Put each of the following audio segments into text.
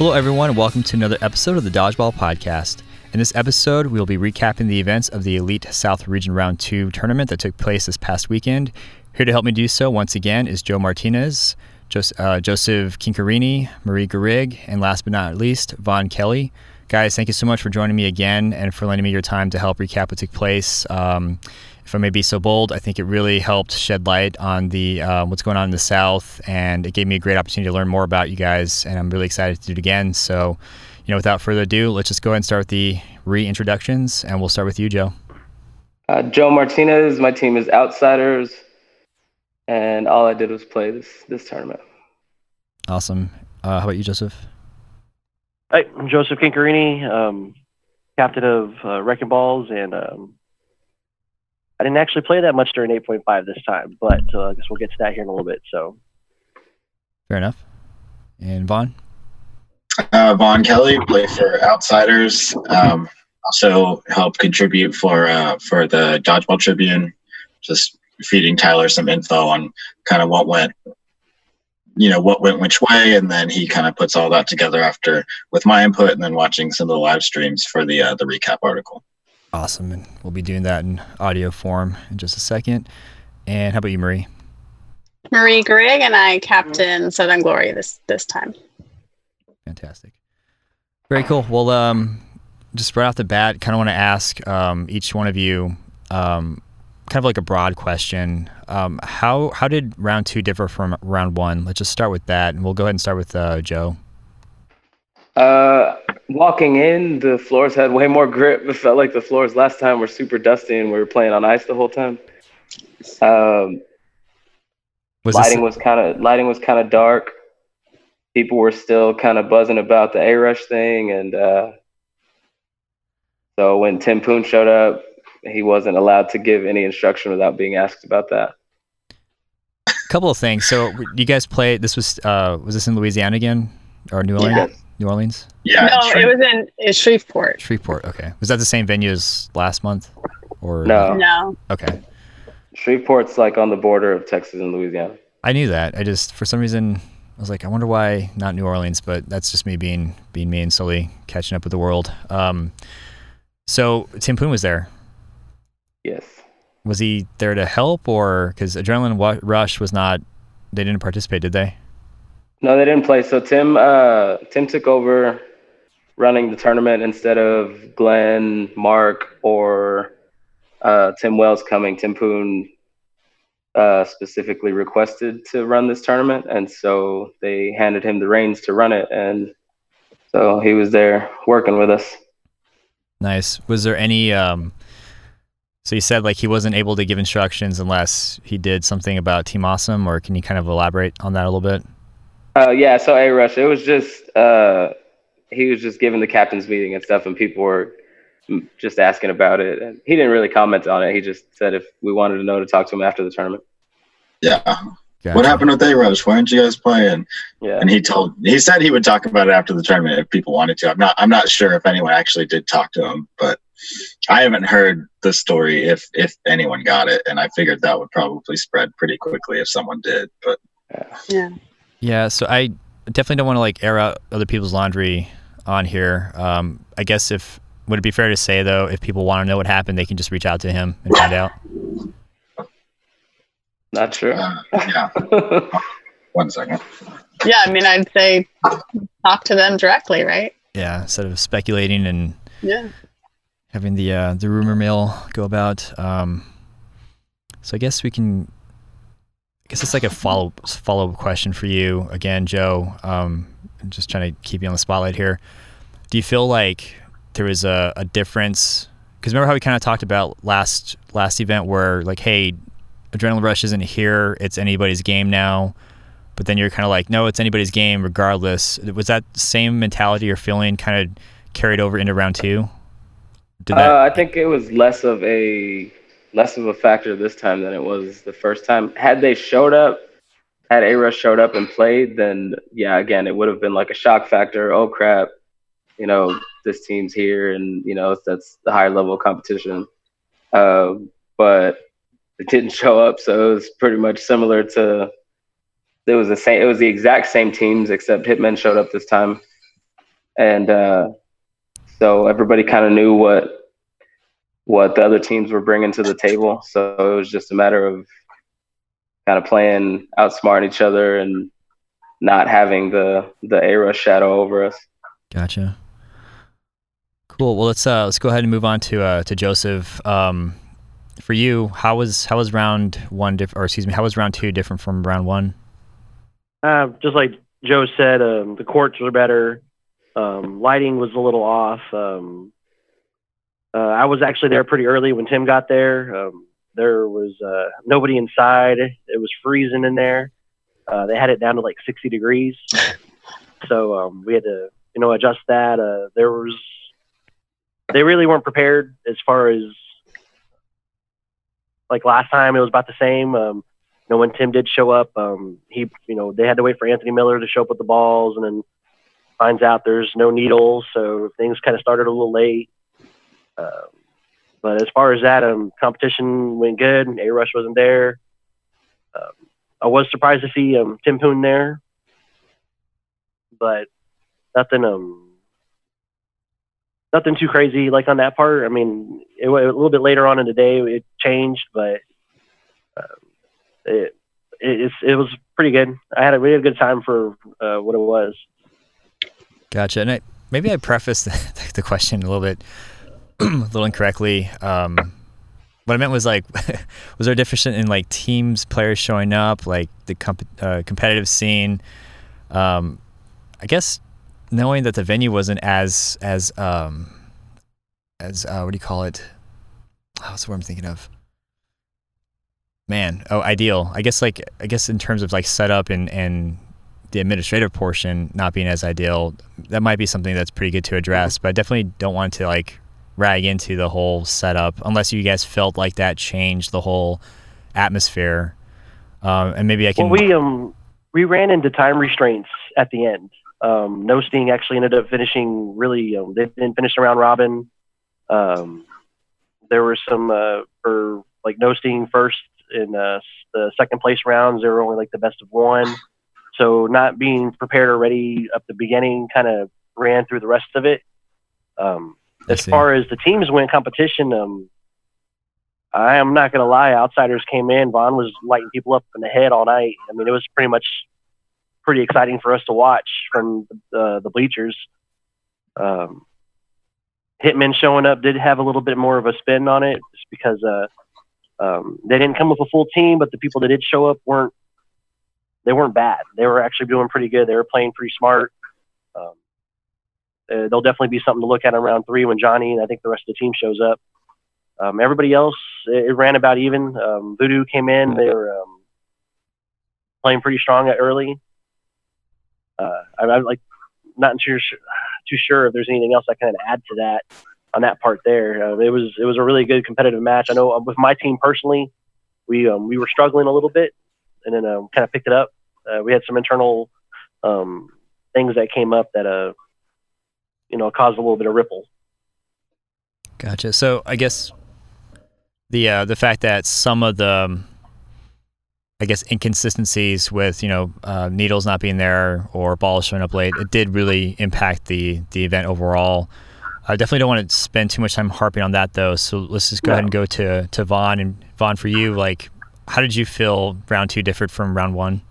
Hello, everyone, and welcome to another episode of the Dodgeball Podcast. In this episode, we'll be recapping the events of the Elite South Region Round 2 tournament that took place this past weekend. Here to help me do so, once again, is Joe Martinez, uh, Joseph Chincarini, Marie Garrigue, and last but not least, Von Kelly. Guys, thank you so much for joining me again and for lending me your time to help recap what took place. Um, if I may be so bold, I think it really helped shed light on the uh, what's going on in the South, and it gave me a great opportunity to learn more about you guys. And I'm really excited to do it again. So, you know, without further ado, let's just go ahead and start with the reintroductions, and we'll start with you, Joe. Uh, Joe Martinez. My team is Outsiders, and all I did was play this this tournament. Awesome. Uh, how about you, Joseph? Hi, I'm Joseph Chincarini, um, captain of uh, Wrecking Ballz, and um, I didn't actually play that much during 8.5 this time, but uh, I guess we'll get to that here in a little bit. So, fair enough. And Von, uh, Von Kelly, play for Outsiders. Um, also help contribute for uh, for the Dodgeball Tribune, just feeding Tyler some info on kind of what went, you know, what went which way, and then he kind of puts all that together after with my input, and then watching some of the live streams for the uh, the recap article. Awesome. And we'll be doing that in audio form in just a second. And how about you, Marie? Marie Garrigue and I captain Southern Glory this this time. Fantastic. Very cool. Well, um, just right off the bat, kind of want to ask um, each one of you, um, kind of like a broad question. Um, how how did round two differ from round one? Let's just start with that, and we'll go ahead and start with uh, Joe. Uh, walking in, the floors had way more grip. It felt like the floors last time were super dusty and we were playing on ice the whole time. Um, was lighting this... was kind of lighting was kind of dark. People were still kind of buzzing about the A Rush thing, and uh, so when Tim Poon showed up, he wasn't allowed to give any instruction without being asked about that. A couple of things. So, you guys play? This was uh, was this in Louisiana again or New Orleans? New Orleans? Yeah. No, it was in, in Shreveport. Shreveport. Okay. Was that the same venue as last month? Or no? No. Okay. Shreveport's like on the border of Texas and Louisiana. I knew that. I just for some reason I was like, I wonder why not New Orleans, but that's just me being being me and slowly catching up with the world. Um, so Tim Poon was there. Yes. Was he there to help, or because Adrenaline Rush was not? They didn't participate, did they? No, they didn't play. So Tim uh, Tim took over running the tournament instead of Glenn, Mark, or uh, Tim Wells coming. Tim Poon uh, specifically requested to run this tournament, and so they handed him the reins to run it, and so he was there working with us. Nice. Was there any? Um, so you said like he wasn't able to give instructions unless he did something about Team Awesome, or can you kind of elaborate on that a little bit? Uh, yeah, so A Rush, it was just uh, he was just giving the captain's meeting and stuff, and people were just asking about it, and he didn't really comment on it. He just said if we wanted to know to talk to him after the tournament. Yeah. Gotcha. What happened with A Rush? Why didn't you guys play? And yeah. and he told he said he would talk about it after the tournament if people wanted to. I'm not I'm not sure if anyone actually did talk to him, but I haven't heard the story if if anyone got it, and I figured that would probably spread pretty quickly if someone did. But yeah. Yeah, so I definitely don't want to like air out other people's laundry on here. Um, I guess if would it be fair to say though, if people want to know what happened, they can just reach out to him and find out. Not sure. Yeah. One second. Yeah, I mean, I'd say talk to them directly, right? Yeah, instead of speculating and yeah, having the uh, the rumor mill go about. Um, so I guess we can guess it's like a follow follow up question for you again, Joe. Um, I'm just trying to keep you on the spotlight here. Do you feel like there was a, a difference? Because remember how we kind of talked about last last event where like, hey, adrenaline rush isn't here; it's anybody's game now. But then you're kind of like, no, it's anybody's game regardless. Was that same mentality or feeling kind of carried over into round two? That? Uh, I think it was less of a less of a factor this time than it was the first time. Had they showed up, had A Rush showed up and played, then yeah, again, it would have been like a shock factor. Oh crap, you know, this team's here, and you know that's the higher level of competition. Uh, but it didn't show up, so it was pretty much similar to. It was the same. It was the exact same teams except Hitmen showed up this time. and uh, so everybody kind of knew what what the other teams were bringing to the table. So it was just a matter of kind of playing outsmarting each other and not having the the A rush shadow over us. Gotcha. Cool. Well, let's uh, let's go ahead and move on to uh, to Joseph. Um, for you, how was how was round one diff- or excuse me, how was round two different from round one? Uh, just like Joe said, um, the courts were better. Um, lighting was a little off. Um, uh, I was actually there pretty early when Tim got there. Um, there was uh, nobody inside. It was freezing in there. Uh, they had it down to like 60 degrees, so um, we had to, you know, adjust that. Uh, there was, they really weren't prepared as far as like last time. It was about the same. Um, you know, when Tim did show up, um, he, you know, they had to wait for Anthony Miller to show up with the balls, and then finds out there's no needles, so things kind of started a little late. Um, but as far as that, um, competition went good. A Rush wasn't there. Um, I was surprised to see um, Tim Poon there, but nothing um nothing too crazy like on that part. I mean, it, a little bit later on in the day it changed, but um, it, it it was pretty good. I had a really good time for uh, what it was. Gotcha. And I, maybe I prefaced the, the question a little bit a little incorrectly. Um, what I meant was like, was there a difference in like teams, players showing up, like the comp- uh, competitive scene? Um, I guess knowing that the venue wasn't as as um, as uh, what do you call it? Oh, what's the I'm thinking of? Man, oh, ideal. I guess like I guess in terms of like setup and and the administrative portion not being as ideal, that might be something that's pretty good to address. But I definitely don't want to like rag into the whole setup unless you guys felt like that changed the whole atmosphere. Um, and maybe I can. Well, we um we ran into time restraints at the end. Um, no Sting actually ended up finishing really. Um, they didn't finish around robin. Um, there were some uh, for like no Sting first in uh, the second place rounds. They were only like the best of one. So not being prepared or ready at the beginning kind of ran through the rest of it. Um, as far as the teams went competition, um, I am not going to lie. Outsiders came in. Von was lighting people up in the head all night. I mean, it was pretty much pretty exciting for us to watch from the, the bleachers. Um, Hitmen showing up did have a little bit more of a spin on it, just because uh, um, they didn't come with a full team, but the people that did show up weren't they weren't bad. They were actually doing pretty good. They were playing pretty smart. Um, uh, they'll definitely be something to look at in round three when Johnny and I think the rest of the team shows up. Um, everybody else, it, it, ran about even. Um, Voodoo came in. They were um, playing pretty strong early. Uh, I, am like not too sure, too sure if there's anything else I can add to that on that part there. Uh, it was it was a really good competitive match. I know uh, with my team personally, we um, we were struggling a little bit, and then um, kind of picked it up. Uh, we had some internal um, things that came up that uh, you know cause a little bit of ripple. Gotcha. So I guess the uh, the fact that some of the um, I guess inconsistencies with you know uh, needles not being there or balls showing up late, it did really impact the the event overall. I definitely don't want to spend too much time harping on that though. So let's just go no. ahead and go to to Von and Von for you. Like, how did you feel round two differed from round one?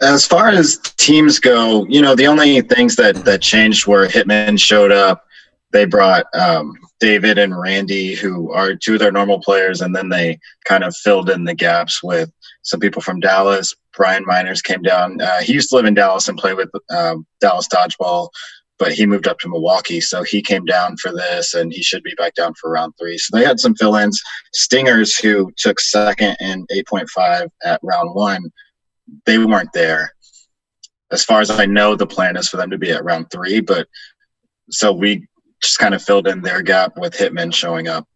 As far as teams go, you know, the only things that that changed were Hitmen showed up. They brought um, David and Randy, who are two of their normal players, and then they kind of filled in the gaps with some people from Dallas. Brian Miners came down. Uh, he used to live in Dallas and play with um, Dallas Dodgeball, but he moved up to Milwaukee, so he came down for this, and he should be back down for round three. So they had some fill-ins. Stingers, who took second in 8.5 at round one they weren't there. As far as I know, the plan is for them to be at round three, but so we just kind of filled in their gap with Hitmen showing up.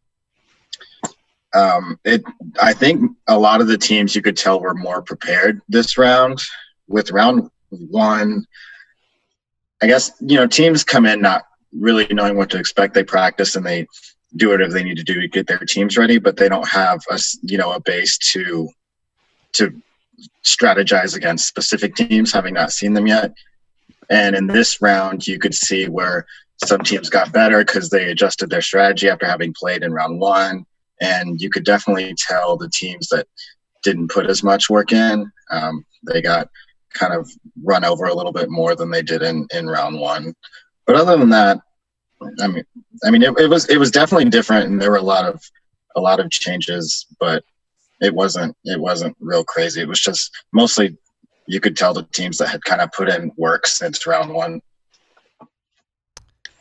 Um, it, I think a lot of the teams you could tell were more prepared this round. With round one, I guess you know teams come in not really knowing what to expect. They practice and they do whatever they need to do to get their teams ready, but they don't have a you know a base to to strategize against specific teams, having not seen them yet. And in this round, you could see where some teams got better because they adjusted their strategy after having played in round one. And you could definitely tell the teams that didn't put as much work in, um, they got kind of run over a little bit more than they did in, in round one. But other than that, I mean, I mean, it, it was it was definitely different, and there were a lot of a lot of changes, but it wasn't it wasn't real crazy. It was just mostly you could tell the teams that had kind of put in work since round one.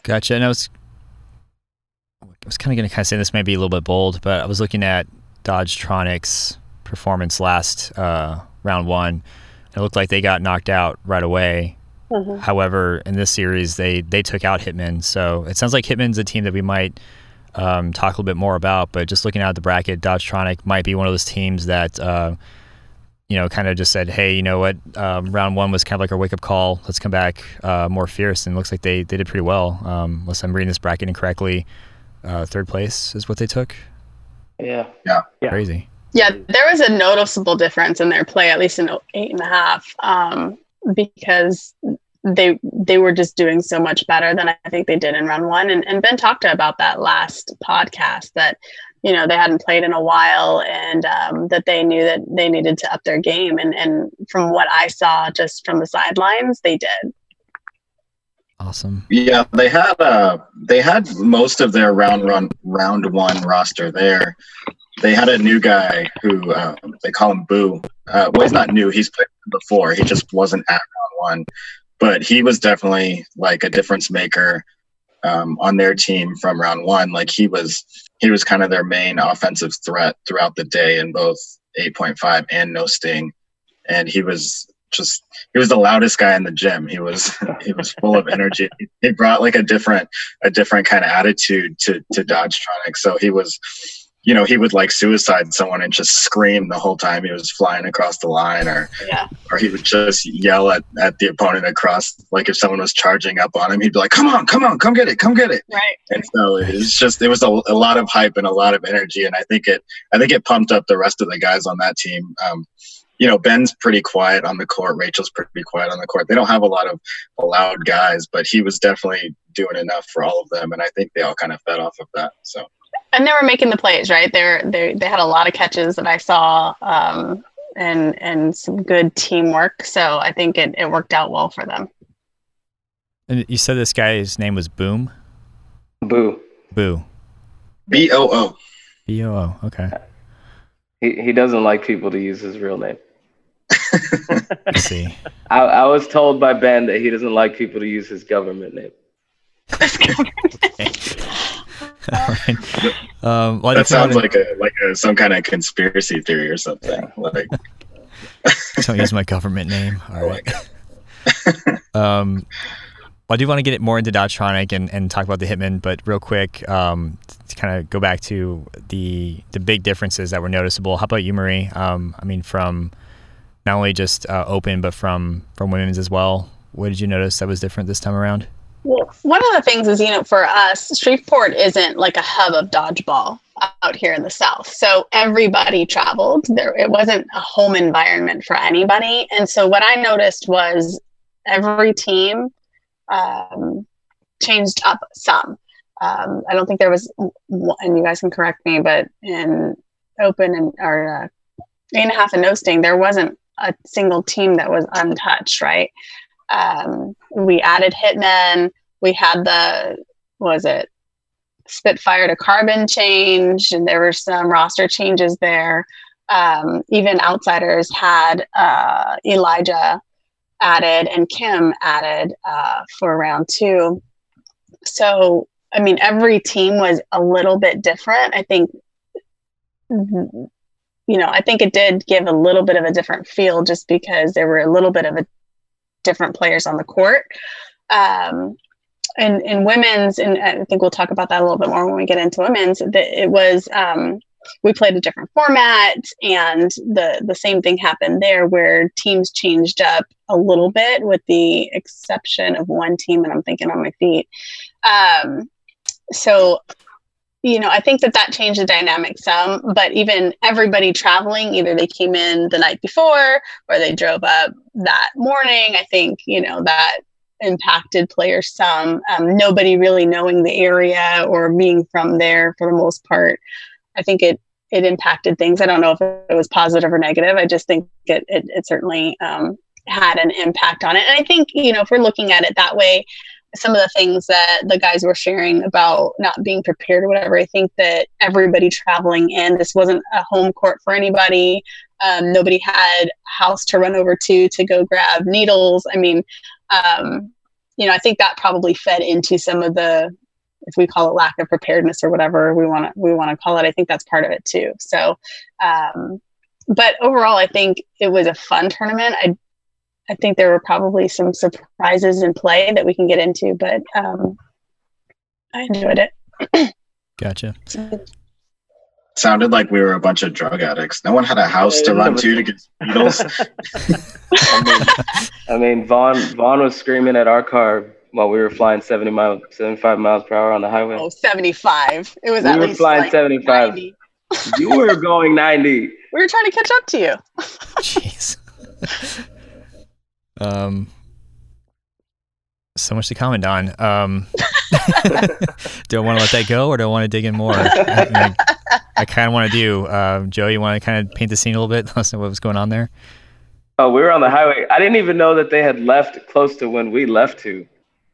Gotcha. And I was I was kind of going to kind of say this may be a little bit bold, but I was looking at Dodge Tronics performance last uh, round one. It looked like they got knocked out right away. Mm-hmm. However, in this series, they they took out Hitman. So it sounds like Hitman's a team that we might um, talk a little bit more about. But just looking at the bracket, Dodge Tronic might be one of those teams that. Uh, you know, kind of just said, "Hey, you know what? Um, round one was kind of like our wake up call. Let's come back uh, more fierce." And looks like they they did pretty well. Um, unless I'm reading this bracket incorrectly, uh, third place is what they took. Yeah, yeah, crazy. Yeah, there was a noticeable difference in their play, at least in eight and a half, um, because they they were just doing so much better than I think they did in round one. And, and Ben talked about that last podcast that you know they hadn't played in a while and um, that they knew that they needed to up their game. And and from what I saw just from the sidelines, they did. Awesome. Yeah, they had uh they had most of their round run round one roster there. They had a new guy who uh, they call him Boo. Uh, well, he's not new. He's played before. He just wasn't at round one, but he was definitely like a difference maker um, on their team from round one. Like he was he was kind of their main offensive threat throughout the day in both 8.5 and no sting, and he was just he was the loudest guy in the gym. He was he was full of energy. He brought like a different a different kind of attitude to to Dodge Tronic. So he was you know, he would like suicide someone and just scream the whole time he was flying across the line or yeah. or he would just yell at, at the opponent across like if someone was charging up on him, he'd be like, Come on, come on, come get it, come get it. Right. And so it was just it was a, a lot of hype and a lot of energy and I think it I think it pumped up the rest of the guys on that team. Um, you know, Ben's pretty quiet on the court. Rachel's pretty quiet on the court. They don't have a lot of loud guys, but he was definitely doing enough for all of them. And I think they all kind of fed off of that. So and they were making the plays right. They they they had a lot of catches that I saw, um, and and some good teamwork. So I think it it worked out well for them. And you said this guy's name was Boom. Boo. Boo. B O O. B O O. Okay. He he doesn't like people to use his real name. I see. I, I was told by Ben that he doesn't like people to use his government name. All right. Um, well, that sounds like a like a, some kind of conspiracy theory or something. Like, don't use my government name. All right. um, well, I do want to get it more into Dodge Tronic and, and talk about the Hitman, but real quick, um, to kind of go back to the the big differences that were noticeable. How about you, Marie? Um, I mean, from not only just uh, open, but from from women's as well. What did you notice that was different this time around? Well, one of the things is, you know, for us, Shreveport isn't like a hub of dodgeball out here in the South. So everybody traveled. There, it wasn't a home environment for anybody. And so what I noticed was every team um, changed up some. Um, I don't think there was, and you guys can correct me, but in open and or uh, eight and a half and no sting, there wasn't a single team that was untouched, right? Um, we added Hitman. We had the was it Spitfire to Carbon change, and there were some roster changes there. Um, even outsiders had uh, Elijah added and Kim added uh, for round two. So, I mean, every team was a little bit different. I think, you know, I think it did give a little bit of a different feel just because there were a little bit of a different players on the court. Um, and in women's, and I think we'll talk about that a little bit more when we get into women's. That it was um, we played a different format, and the the same thing happened there, where teams changed up a little bit, with the exception of one team, and I'm thinking on my feet. Um, so you know, I think that that changed the dynamic some, but even everybody traveling, either they came in the night before or they drove up that morning. I think, you know, that impacted players some. Um, nobody really knowing the area or being from there for the most part. I think it it impacted things. I don't know if it was positive or negative. I just think it it, it certainly um, had an impact on it. And I think you know if we're looking at it that way, some of the things that the guys were sharing about not being prepared or whatever. I think that everybody traveling in, this wasn't a home court for anybody. Um, nobody had a house to run over to to go grab needles. I mean, um, you know, I think that probably fed into some of the, if we call it lack of preparedness or whatever we want to we want to call it. I think that's part of it too. So, um, but overall, I think it was a fun tournament. I I think there were probably some surprises in play that we can get into, but um, I enjoyed it. Gotcha. Sounded like we were a bunch of drug addicts. No one had a house to run to to get needles. I mean, I mean, Von Von was screaming at our car while we were flying 70 miles, 75 miles per hour on the highway. Oh, 75. It was we at were least flying like 75. 90. You were going 90. We were trying to catch up to you. Jeez. um, so much to comment on. Um, do I want to let that go, or do I want to dig in more? I, mean, I kind of want to do. Uh, Joe, you want to kind of paint the scene a little bit? Let us know what was going on there. Oh, we were on the highway. I didn't even know that they had left close to when we left to.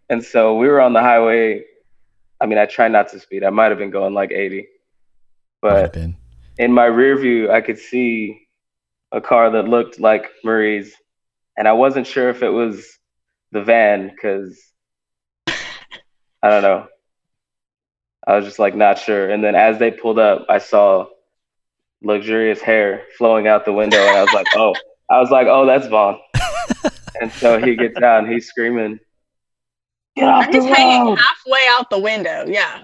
And so we were on the highway. I mean, I try not to speed. I might have been going like 80. But in my rear view, I could see a car that looked like Marie's. And I wasn't sure if it was the van because I don't know. I was just like not sure. And then as they pulled up, I saw luxurious hair flowing out the window. And I was like, oh, I was like, oh, that's Von. and so he gets out and he's screaming, get off I'm the just hanging road. halfway out the window. Yeah.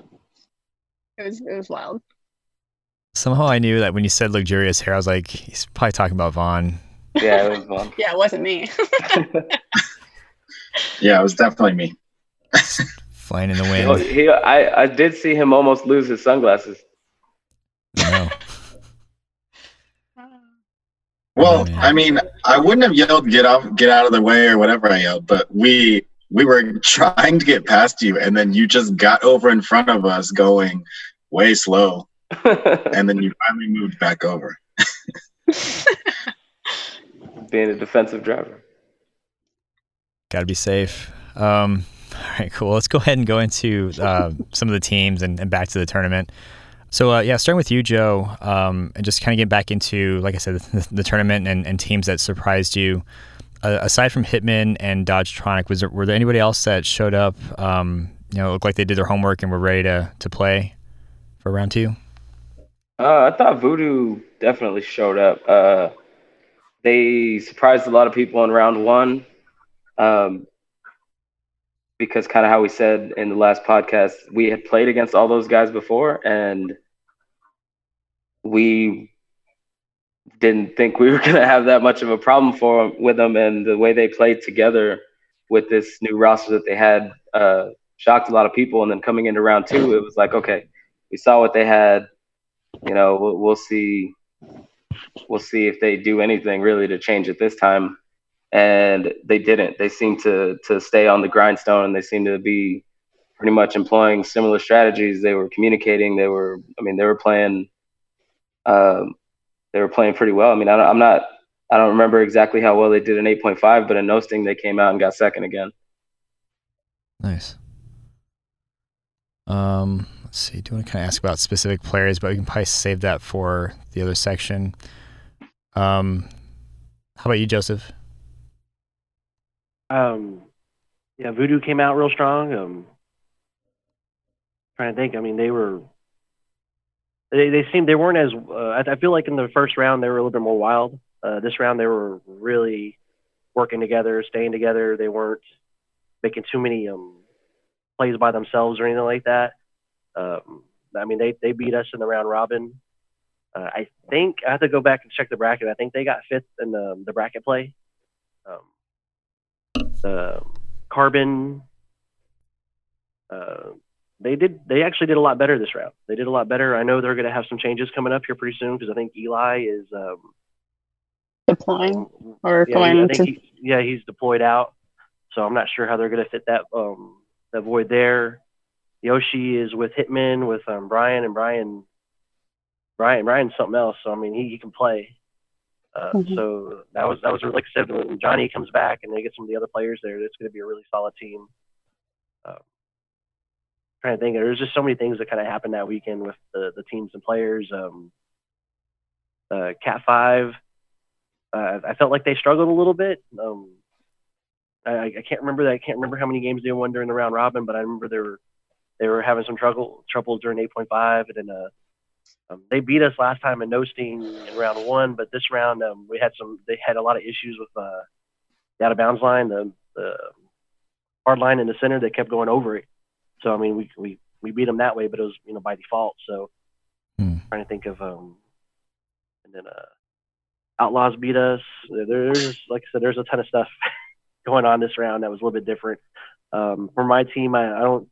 It was it was wild. Somehow I knew that when you said luxurious hair, I was like, he's probably talking about Von. Yeah, it was Von. Yeah, it wasn't me. yeah, it was definitely me. Flying in the He, wind. he, I, I did see him almost lose his sunglasses. No. Well, man. I mean, I wouldn't have yelled "get off, get out of the way" or whatever I yelled, but we we were trying to get past you, and then you just got over in front of us, going way slow, and then you finally moved back over. Being a defensive driver. Got to be safe. Um, all right, cool. Let's go ahead and go into uh, some of the teams and, and back to the tournament. So, uh, yeah, starting with you, Joe, um, and just kind of get back into, like I said, the, the tournament and, and teams that surprised you. Uh, aside from Hitman and Dodge Dodgetronic, was there, were there anybody else that showed up? Um, you know, looked like they did their homework and were ready to to play for round two. Uh, I thought Voodoo definitely showed up. They surprised a lot of people in round one um, because, kind of how we said in the last podcast, we had played against all those guys before, and we didn't think we were going to have that much of a problem for with them. And the way they played together with this new roster that they had uh, shocked a lot of people. And then coming into round two, it was like, okay, we saw what they had you know we'll, we'll see we'll see if they do anything really to change it this time. And they didn't. They seemed to to stay on the grindstone. And they seemed to be pretty much employing similar strategies. They were communicating. They were i mean they were playing um they were playing pretty well. I mean I i'm not i don't remember exactly how well they did in 8.5 but in nosting they came out and got second again. Nice. Um, see. Do you want to kind of ask about specific players, but we can probably save that for the other section. Um, how about you, Joseph? Um, yeah, Voodoo came out real strong. Um, trying to think. I mean, they were. They they seemed they weren't as. Uh, I, I feel like in the first round they were a little bit more wild. Uh, this round they were really working together, staying together. They weren't making too many um plays by themselves or anything like that. Um, I mean, they they beat us in the round robin. Uh, I think I have to go back and check the bracket. I think they got fifth in the the bracket play. Um, the carbon uh, they did they actually did a lot better this round. They did a lot better. I know they're going to have some changes coming up here pretty soon because I think Eli is um, deploying or yeah, going to. he, yeah he's deployed out, so I'm not sure how they're going to fit that um, that void there. Yoshi is with Hitman with um, Brian and Brian. Brian Brian's something else. So I mean he, he can play. Uh, Mhm. So that was that was like I said when Johnny comes back and they get some of the other players there, it's going to be a really solid team. Uh, trying to think, there's just so many things that kind of happened that weekend with the the teams and players. Um, uh, Cat Five, uh, I felt like they struggled a little bit. Um, I, I can't remember that. I can't remember how many games they won during the round robin, but I remember they were they were having some trouble trouble during 8.5, and then uh, um, they beat us last time in no sting in round one, but this round um, we had some. They had a lot of issues with uh, the out of bounds line, the, the hard line in the center. They kept going over it. So I mean, we we we beat them that way, but it was you know by default. So Hmm. trying to think of um, and then uh, Outlaws beat us. There's like I said, there's a ton of stuff going on this round that was a little bit different. Um, for my team, I, I don't.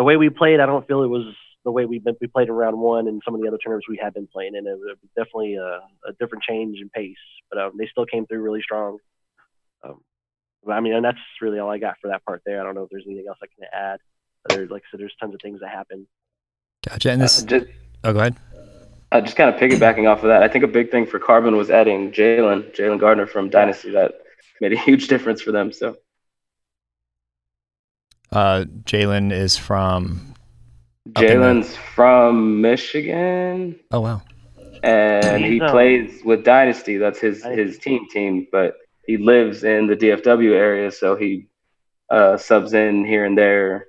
The way we played, I don't feel it was the way we been, we played in round one and some of the other tournaments we had been playing in. It was definitely a, a different change in pace, but um, they still came through really strong. Um, but, I mean, and that's really all I got for that part there. I don't know if there's anything else I can add. There's like I said, there's tons of things that happen. Gotcha. And this. Uh, just, Oh, go ahead. uh, just kind of piggybacking off of that, I think a big thing for Carbon was adding Jalen, Jalen Gardner from Dynasty. That made a huge difference for them. So Uh, Jalen is from. Up in the- Jalen's from Michigan, Oh wow. and he um, plays with Dynasty. That's his his team team, but he lives in the DFW area, so he uh, subs in here and there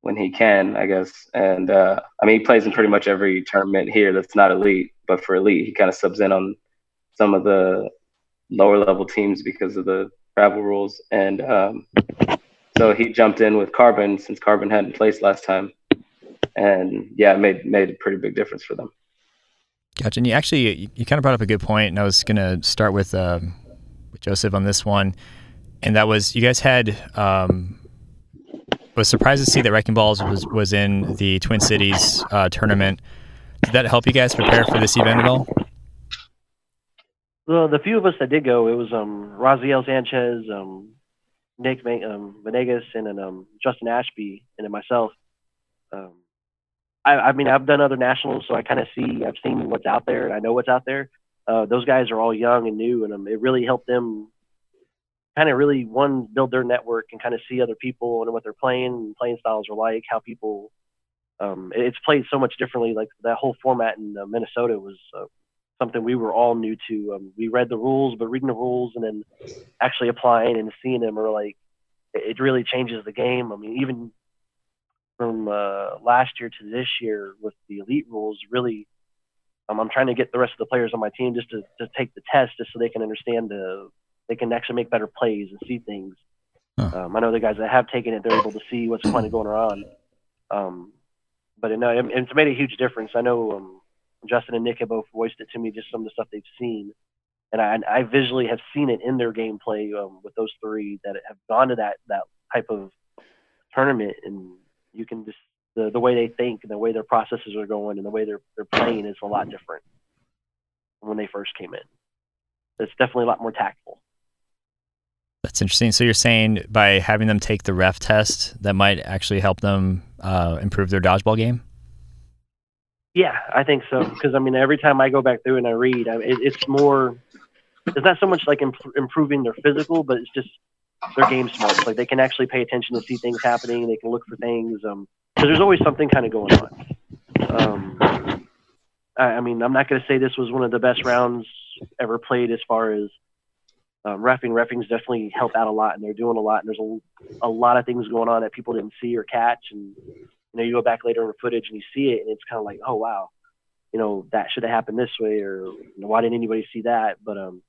when he can, I guess. And uh, I mean, he plays in pretty much every tournament here that's not elite, but for elite, he kind of subs in on some of the lower level teams because of the travel rules. And um, so he jumped in with Carbon since Carbon hadn't placed last time, and yeah, it made made a pretty big difference for them. Gotcha. And you actually you, you kind of brought up a good point, and I was gonna start with um, with Joseph on this one, and that was you guys had. Um, was surprised to see that Wrecking Ballz was was in the Twin Cities uh, tournament. Did that help you guys prepare for this event at all? Well, the few of us that did go, it was um Raziel Sanchez, um Nick um, Venegas, and then um Justin Ashby, and then myself. Um, I, I mean, I've done other nationals, so I kind of see, I've seen what's out there, and I know what's out there. Uh, those guys are all young and new, and um, it really helped them kind of really one build their network and kind of see other people and what they're playing, and playing styles are like, how people. Um, it- it's played so much differently. Like that whole format in uh, Minnesota was uh, something we were all new to. Um, we read the rules, but reading the rules and then actually applying and seeing them are like it it really changes the game. I mean, even from uh, last year to this year with the elite rules, really, um, I'm trying to get the rest of the players on my team just to, to take the test, just so they can understand the they can actually make better plays and see things. Huh. Um, I know the guys that have taken it, they're able to see what's kind of going on. Um, but no, it, it's made a huge difference. I know um, Justin and Nick have both voiced it to me, just some of the stuff they've seen, and I, I visually have seen it in their gameplay um, with those three that have gone to that that type of tournament, and you can just the the way they think and the way their processes are going and the way they're they're playing is a lot different when they first came in. It's definitely a lot more tactful. That's interesting. So you're saying by having them take the ref test, that might actually help them uh, improve their dodgeball game. Yeah, I think so. Because I mean, every time I go back through and I read, I, it, it's more. It's not so much like imp- improving their physical, but it's just their game smarts. Like they can actually pay attention to see things happening. They can look for things. Um, because there's always something kind of going on. Um, I, I mean, I'm not going to say this was one of the best rounds ever played as far as um, refing. Refing's definitely helped out a lot, and they're doing a lot. And there's a, a lot of things going on that people didn't see or catch. And you know, you go back later in the footage and you see it, and it's kind of like, oh wow, you know, that should have happened this way, or you know, why didn't anybody see that? But um,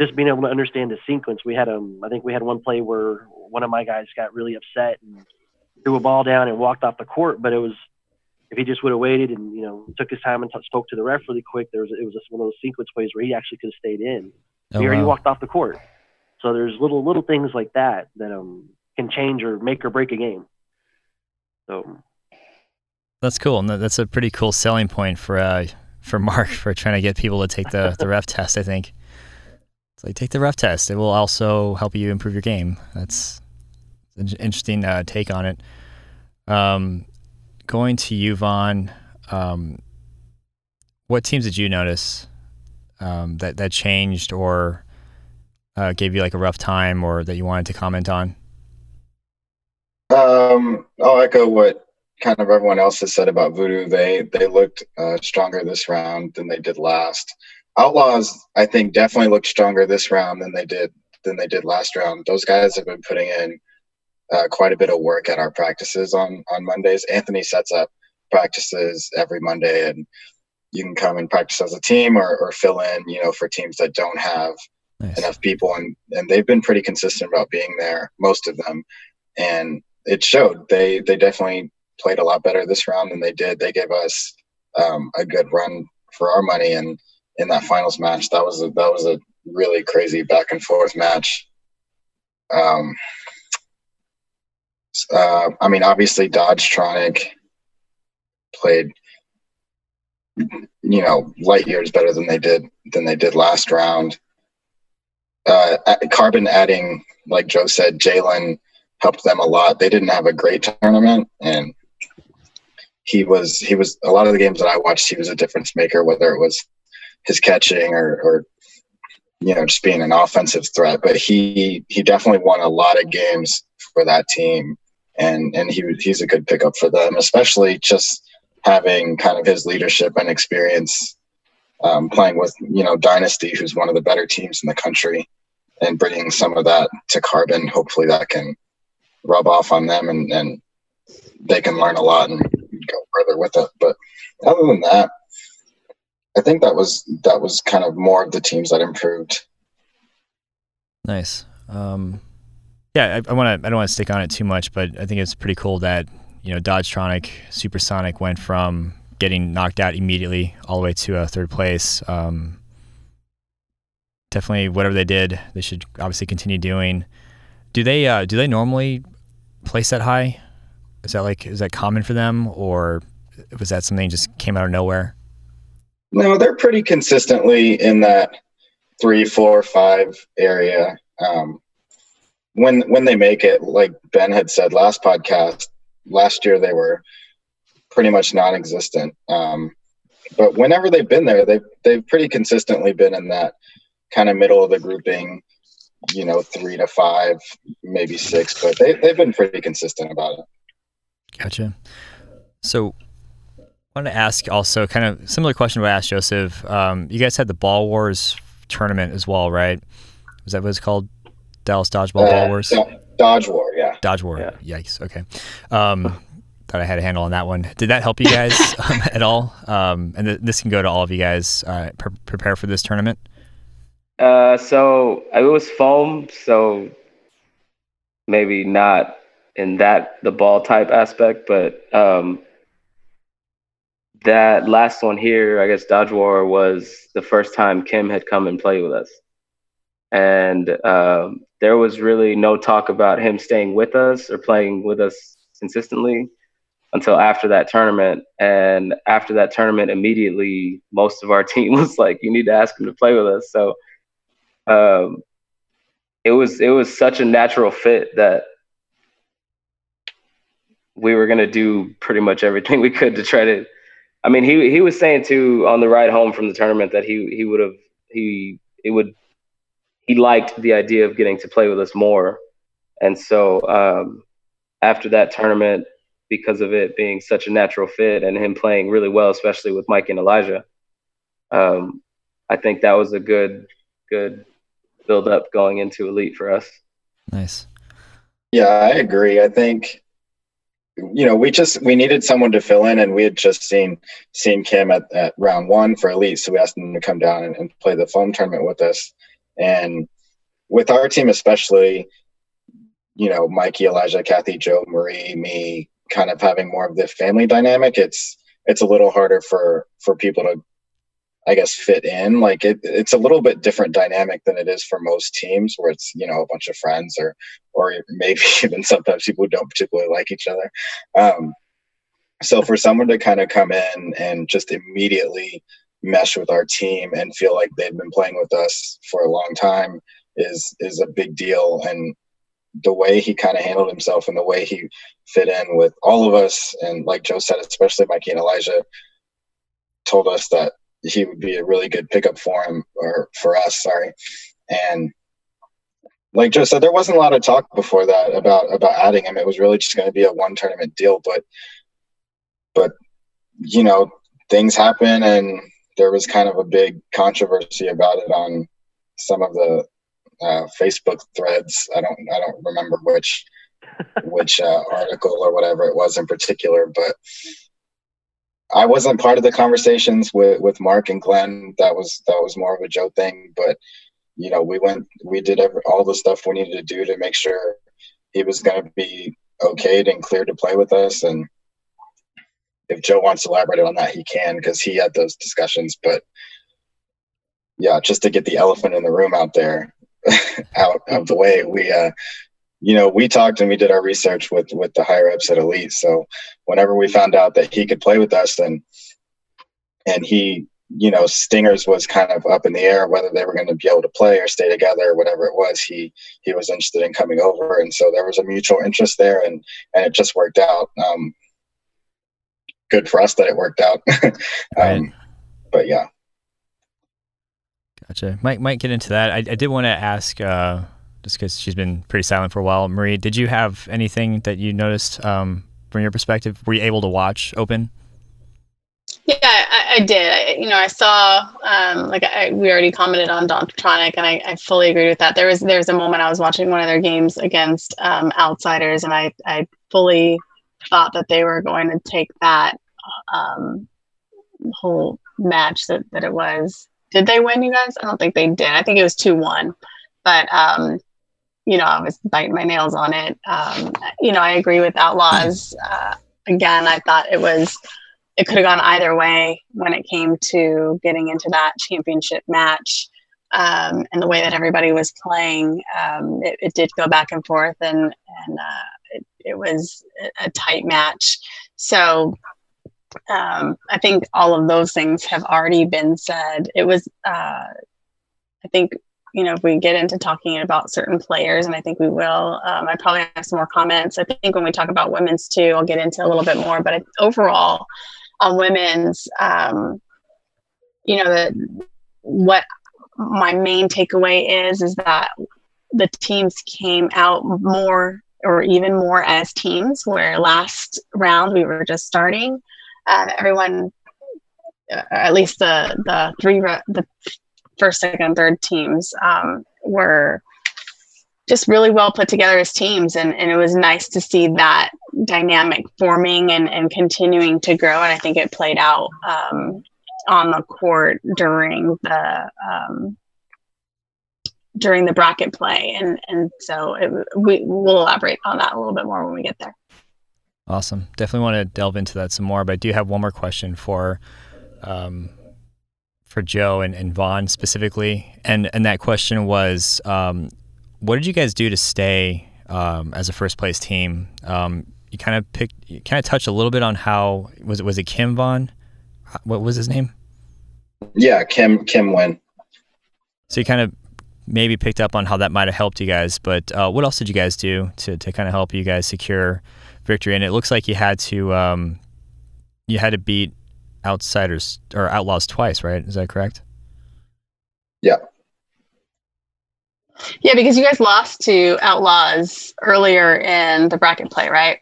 just being able to understand the sequence, we had um, I think we had one play where one of my guys got really upset and threw a ball down and walked off the court, but it was if he just would have waited and you know took his time and t- spoke to the ref really quick, there was it was just one of those sequence plays where he actually could have stayed in. Oh, he already wow. walked off the court. So there's little little things like that that um can change or make or break a game. So That's cool. And that's a pretty cool selling point for uh, for Mark for trying to get people to take the, the ref test, I think. It's like take the ref test. It will also help you improve your game. That's an interesting uh, take on it. Um, going to you, Von. Um, what teams did you notice um, that that changed or uh, gave you like a rough time, or that you wanted to comment on? Um, I'll echo what kind of everyone else has said about Voodoo. They they looked uh, stronger this round than they did last. Outlaws, I think, definitely looked stronger this round than they did than they did last round. Those guys have been putting in uh, quite a bit of work at our practices on on Mondays. Anthony sets up practices every Monday, and you can come and practice as a team or, or fill in, you know, for teams that don't have nice. enough people. And and they've been pretty consistent about being there, most of them, and it showed. They they definitely played a lot better this round than they did. They gave us um, a good run for our money, and in that finals match, that was a, that was a really crazy back and forth match. Um, uh, I mean, obviously, Dodge Tronic played, you know, light years better than they did than they did last round. Uh, Carbon adding, like Joe said, Jalen helped them a lot. They didn't have a great tournament, and he was he was a lot of the games that I watched. He was a difference maker, whether it was his catching or, or you know just being an offensive threat. But he he definitely won a lot of games for that team, and and he he's a good pickup for them, especially just having kind of his leadership and experience um, playing with you know Dynasty, who's one of the better teams in the country, and bringing some of that to Carbon. Hopefully, that can rub off on them, and and they can learn a lot and go further with it. But other than that, I think that was that was kind of more of the teams that improved. Nice. Um, yeah, I, I want to. I don't want to stick on it too much, but I think it's pretty cool that you know Dodge Tronic Supersonic went from getting knocked out immediately all the way to a third place. Um, definitely, whatever they did, they should obviously continue doing. Do they? Uh, do they normally place that high? Is that like is that common for them, or was that something just came out of nowhere? No, they're pretty consistently in that three, four, five area. Um, when when they make it, like Ben had said last podcast, last year they were pretty much non-existent. Um, but whenever they've been there, they've they've pretty consistently been in that kind of middle of the grouping, you know, three to five, maybe six. But they they've been pretty consistent about it. Gotcha. So I want to ask also kind of similar question I asked Joseph. Um, you guys had the Ball Wars tournament as well, right? Was that what it's called? Dallas Dodgeball uh, Ball Wars? Dodge War, yeah. Dodge War. Yeah. Yikes. Okay. Um, thought I had a handle on that one. Did that help you guys um, at all? Um, and th- this can go to all of you guys. Uh, pre- prepare for this tournament. Uh, so it was foam, so maybe not in that the ball type aspect, but um, that last one here, I guess Dodge War was the first time Kim had come and played with us. And um, there was really no talk about him staying with us or playing with us consistently until after that tournament. And after that tournament, immediately most of our team was like, "You need to ask him to play with us." So um, it was it was such a natural fit that we were gonna do pretty much everything we could to try to I mean, he he was saying too on the ride home from the tournament that he he would have he it would he liked the idea of getting to play with us more, and so um, after that tournament, because of it being such a natural fit and him playing really well, especially with Mike and Elijah, um, I think that was a good good build up going into elite for us. Nice. Yeah, I agree. I think you know, we just we needed someone to fill in, and we had just seen seen Kim at, at round one for elite, so we asked him to come down and, and play the foam tournament with us. And with our team, especially, you know, Mikey, Elijah, Kathy, Joe, Marie, me, kind of having more of the family dynamic. It's it's a little harder for for people to I guess fit in. Like it, it's a little bit different dynamic than it is for most teams, where it's you know a bunch of friends or or maybe even sometimes people who don't particularly like each other. Um, so for someone to kind of come in and just immediately mesh with our team and feel like they've been playing with us for a long time is is a big deal and the way he kind of handled himself and the way he fit in with all of us and like joe said especially mikey and elijah told us that he would be a really good pickup for him or for us sorry and like joe said there wasn't a lot of talk before that about about adding him it was really just going to be a one tournament deal but but you know things happen and there was kind of a big controversy about it on some of the uh, Facebook threads. I don't I don't remember which which uh, article or whatever it was in particular, but I wasn't part of the conversations with with Mark and Glenn. That was that was more of a Joe thing, but you know we went we did every, all the stuff we needed to do to make sure he was going to be okayed and clear to play with us and if Joe wants to elaborate on that, he can because he had those discussions. But yeah, just to get the elephant in the room out there, out of the way, we, uh, you know, we talked and we did our research with with the higher ups at Elite. So whenever we found out that he could play with us, and and he, you know, Stingers was kind of up in the air whether they were going to be able to play or stay together, or whatever it was. He he was interested in coming over, and so there was a mutual interest there, and and it just worked out. Um, good for us that it worked out. um, right. But yeah. Gotcha. Might might get into that. I, I did want to ask, uh, just because she's been pretty silent for a while. Marie, did you have anything that you noticed um, from your perspective? Were you able to watch Open? Yeah, I, I did. I, you know, I saw um, like I, we already commented on Dodge Tronic, and I, I fully agree with that. There was there was a moment I was watching one of their games against um, Outsiders, and I I fully thought that they were going to take that um, whole match that, that it was. Did they win, you guys? I don't think they did. I think it was 2 1. But, um, you know, I was biting my nails on it. Um, you know, I agree with Outlaws. Uh, again, I thought it was, it could have gone either way when it came to getting into that championship match. Um, and the way that everybody was playing, um, it, it, did go back and forth, and and uh, it, it was a tight match. So um, I think all of those things have already been said. It was, uh, I think, you know, if we get into talking about certain players, and I think we will, um, I probably have some more comments. I think when we talk about women's too, I'll get into a little bit more. But overall, on women's, um, you know, the, what my main takeaway is is that the teams came out more or even more as teams where last round we were just starting uh, everyone, uh, at least the the three the first, second, third teams um, were just really well put together as teams. And, and it was nice to see that dynamic forming and, and continuing to grow. And i think it played out um, on the court during the um, during the bracket play. And and so it, we will elaborate on that a little bit more when we get there. Awesome. Definitely want to delve into that some more, but I do have one more question for um, for Joe and, and Von specifically. And and that question was, um, what did you guys do to stay um, as a first place team? Um, you kind of picked, you kind of touched a little bit on how was it was it Kim Von? What was his name? Yeah, Kim Kim Win. So you kind of maybe picked up on how that might have helped you guys, but uh, what else did you guys do to to kind of help you guys secure? victory, and it looks like you had to um, you had to beat outsiders or outlaws twice, right? Is that correct? Yeah. Yeah, because you guys lost to Outlaws earlier in the bracket play, right?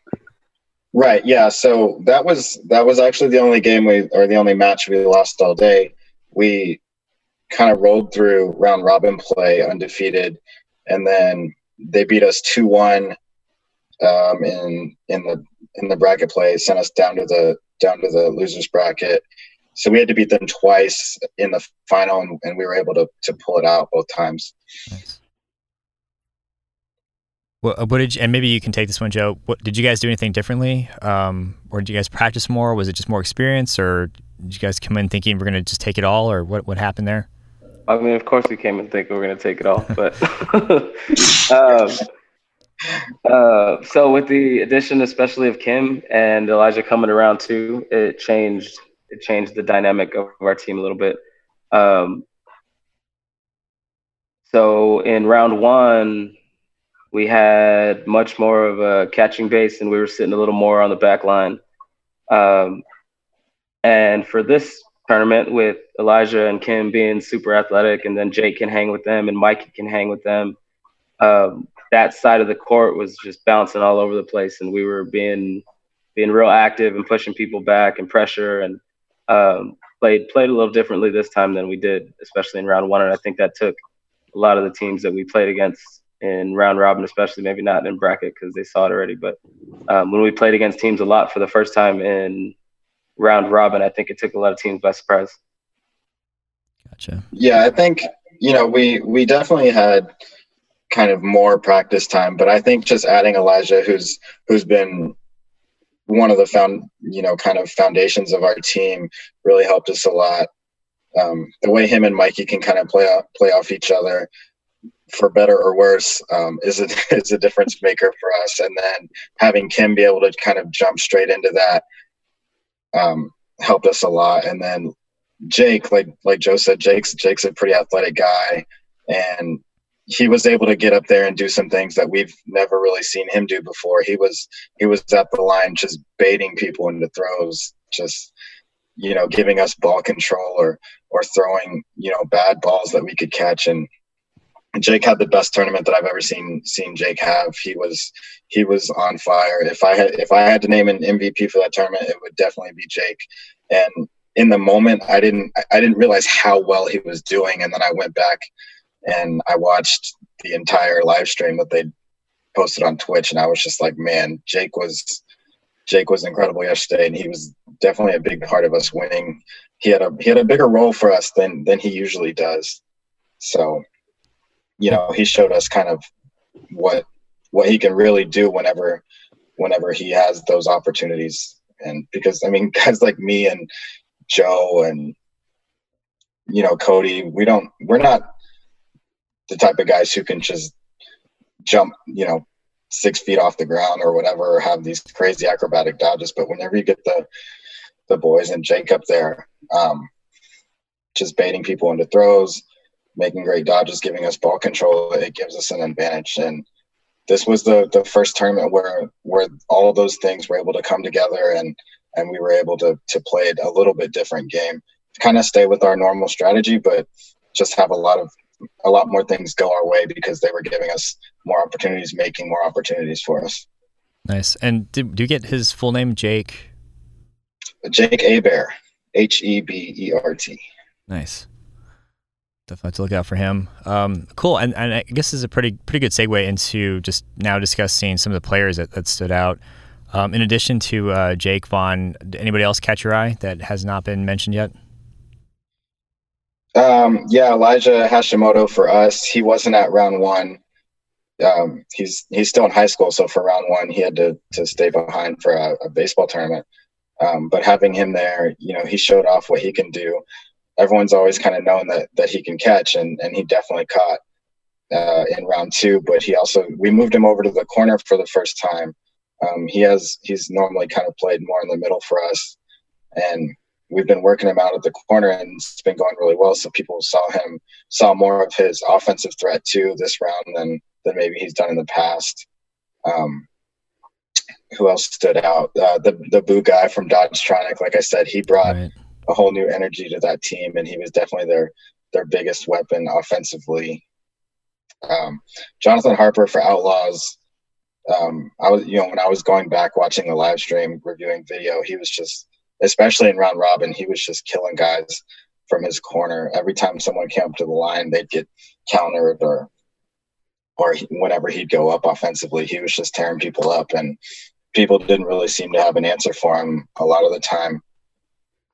Right. Yeah. So that was that was actually the only game we or the only match we lost all day. We kind of rolled through round robin play undefeated, and then they beat us two one um, in in the in the bracket play, sent us down to the down to the losers bracket. So we had to beat them twice in the final, and, and we were able to to pull it out both times. Nice. Well, what did you, and maybe you can take this one, Joe. What did you guys do anything differently, um, or did you guys practice more? Was it just more experience, or did you guys come in thinking we're going to just take it all, or what? What happened there? I mean, of course we came and think we are going to take it all, but um, uh, so with the addition, especially of Kim and Elijah coming around too, it changed it changed the dynamic of our team a little bit. Um, so in round one, we had much more of a catching base, and we were sitting a little more on the back line. Um, and for this tournament, with Elijah and Kim being super athletic, and then Jake can hang with them, and Mike can hang with them. Um, that side of the court was just bouncing all over the place, and we were being being real active and pushing people back and pressure, and um, played played a little differently this time than we did, especially in round one. And I think that took a lot of the teams that we played against in round robin, especially maybe not in bracket because they saw it already. But um, when we played against teams a lot for the first time in round robin, I think it took a lot of teams by surprise. Gotcha. Yeah, I think you know we we definitely had kind of more practice time, but I think just adding Elijah, who's who's been one of the found you know kind of foundations of our team, really helped us a lot. Um, the way him and Mikey can kind of play off, play off each other for better or worse, um, is a is a difference maker for us. And then having Kim be able to kind of jump straight into that um, helped us a lot. And then Jake, like like Joe said, Jake's Jake's a pretty athletic guy, and he was able to get up there and do some things that we've never really seen him do before. He was he was at the line just baiting people into throws, just you know, giving us ball control or or throwing you know bad balls that we could catch and Jake had the best tournament that I've ever seen seen Jake have. He was he was on fire. If I had if I had to name an MVP for that tournament, it would definitely be Jake. And in the moment, I didn't I didn't realize how well he was doing. And then I went back and I watched the entire live stream that they posted on Twitch, and I was just like, man, Jake was Jake was incredible yesterday, and he was definitely a big part of us winning. He had a he had a bigger role for us than than he usually does. So you know, he showed us kind of what what he can really do whenever whenever he has those opportunities. And because I mean, guys like me and Joe and you know Cody, we don't we're not the type of guys who can just jump, you know, six feet off the ground or whatever, or have these crazy acrobatic dodges. But whenever you get the the boys and Jake up there, um, just baiting people into throws, making great dodges, giving us ball control. It gives us an advantage. And this was the the first tournament where where all those things were able to come together and and we were able to to play a little bit different game. Kind of stay with our normal strategy, but just have a lot of a lot more things go our way because they were giving us more opportunities, making more opportunities for us. Nice. And did, do you get his full name, Jake? Jake Hebert, H E B E R T. Nice definitely have to look out for him. Um, cool, and, and I guess this is a pretty pretty good segue into just now discussing some of the players that, that stood out. Um, in addition to uh, Jake Von, anybody else catch your eye that has not been mentioned yet? Um, yeah, Elijah Hashimoto for us. He wasn't at round one. Um, he's he's still in high school, so for round one, he had to to stay behind for a, a baseball tournament. Um, but having him there, you know, he showed off what he can do everyone's always kind of known that that he can catch, and and he definitely caught uh, in round two. But he also we moved him over to the corner for the first time. Um, he has he's normally kind of played more in the middle for us, and we've been working him out at the corner, and it's been going really well. So people saw him saw more of his offensive threat too this round than than maybe he's done in the past. Um, who else stood out? Uh, the the boo guy from Dodge Tronic, like I said, he brought right a whole new energy to that team, and he was definitely their their biggest weapon offensively. Um, Jonathan Harper for Outlaws. Um, I was, you know, when I was going back watching the live stream, reviewing video, he was just, especially in round robin, he was just killing guys from his corner. Every time someone came up to the line, they'd get countered or, or he, whenever he'd go up offensively, he was just tearing people up, and people didn't really seem to have an answer for him a lot of the time.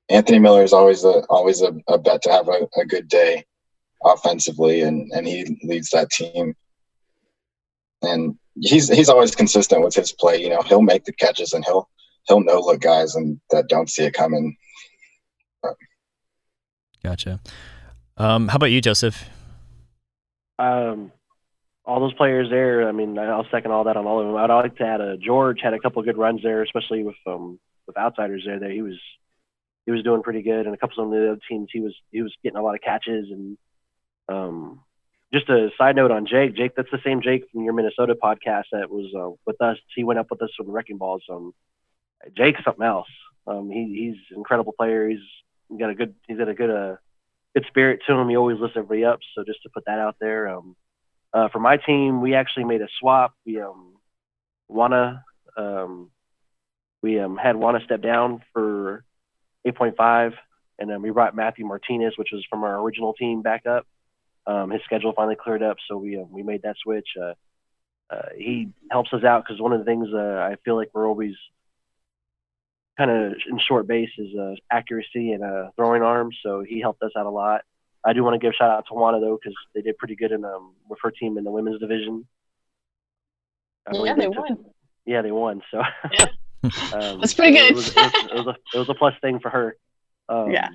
Anthony Miller is always a always a, a bet to have a, a good day offensively, and and he leads that team. And he's he's always consistent with his play. You know, he'll make the catches and he'll he'll no look guys and that don't see it coming Gotcha. Um, how about you, Joseph? Um, all those players there. I mean, I'll second all that on all of them. I'd like to add a George had a couple of good runs there, especially with um with outsiders there. There he was he was doing pretty good, and a couple of the other teams he was he was getting a lot of catches and um. Just a side note on Jake. Jake, that's the same Jake from your Minnesota podcast that was uh, with us. He went up with us from Wrecking Ballz. Um, Jake's something else. Um, he, he's an incredible player. He's got a good he's got a good uh, good spirit to him. He always lifts everybody up. So just to put that out there. Um, uh, for my team, we actually made a swap. We um, Juana um, we um, had Juana step down for 8.5, and then we brought Matthew Martinez, which was from our original team, back up. Um, his schedule finally cleared up, so we um, we made that switch. Uh, uh, he helps us out because one of the things uh, I feel like we're always kind of in short base is uh, accuracy and uh, throwing arms. So he helped us out a lot. I do want to give a shout out to Juana though because they did pretty good in um, with her team in the women's division. I Yeah, they took- won. Yeah, they won. So Yeah. um, That's pretty It good. was, it, was, it, was a, it was a plus thing for her. Um, Yeah.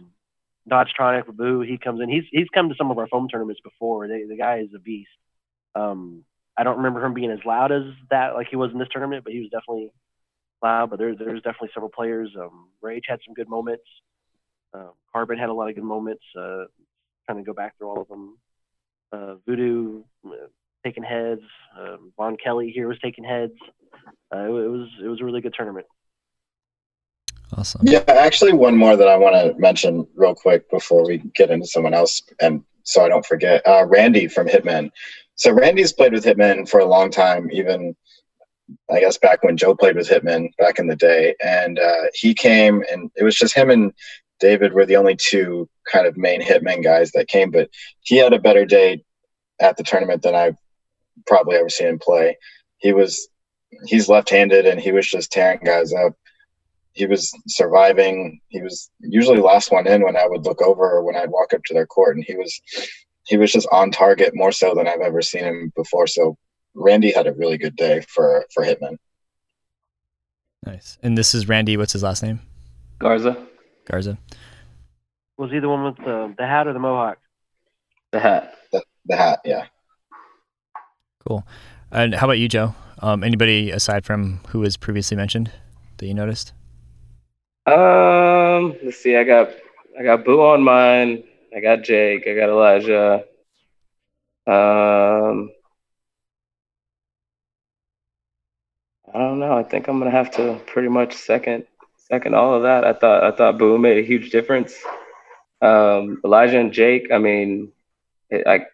Dodge Tronic, Boo, he comes in. He's he's come to some of our foam tournaments before. The, the guy is a beast. Um, I don't remember him being as loud as that, like he was in this tournament, but he was definitely loud. But there's there's definitely several players. Um, Rage had some good moments. Um, Carbon had a lot of good moments. Uh, trying to go back through all of them. Uh, Voodoo uh, taking heads. Um, Von Kelly here was taking heads. Uh, it, it was it was a really good tournament. Awesome. Yeah, actually, one more that I want to mention real quick before we get into someone else, and so I don't forget. Uh, Randy from Hitman. So Randy's played with Hitman for a long time, even I guess back when Joe played with Hitman back in the day. And uh, he came, and it was just him and David were the only two kind of main Hitman guys that came. But he had a better day at the tournament than I've probably ever seen him play. He was he's left-handed, and he was just tearing guys up he was surviving. He was usually last one in when I would look over or when I'd walk up to their court, and he was he was just on target more so than I've ever seen him before. So Randy had a really good day for for Hitman. Nice. And this is Randy. What's his last name? Garza, Garza. Was he the one with the, the hat or the mohawk? the hat. The hat, yeah. Cool. And how about you, Joe? Um, anybody aside from who was previously mentioned that you noticed? Um, let's see. I got I got Boo on mine. I got Jake. I got Elijah. Um, I don't know. I think I'm gonna have to pretty much second second all of that. I thought I thought Boo made a huge difference. Um, Elijah and Jake. I mean, it, I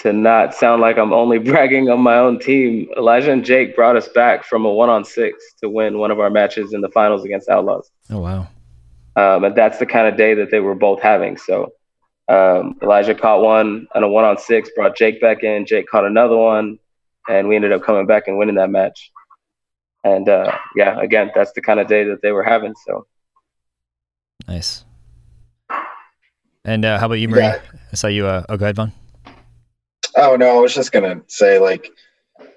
to not sound like I'm only bragging on my own team. Elijah and Jake brought us back from a one on six to win one of our matches in the finals against Outlaws. Oh wow. Um, and that's the kind of day that they were both having. So um, Elijah caught one on a one on six, brought Jake back in. Jake caught another one, and we ended up coming back and winning that match. And uh, yeah, again, that's the kind of day that they were having. So Nice. And uh, how about you, Marie? Yeah. I saw you. Uh, oh, go ahead, Von. Oh no, I was just gonna say like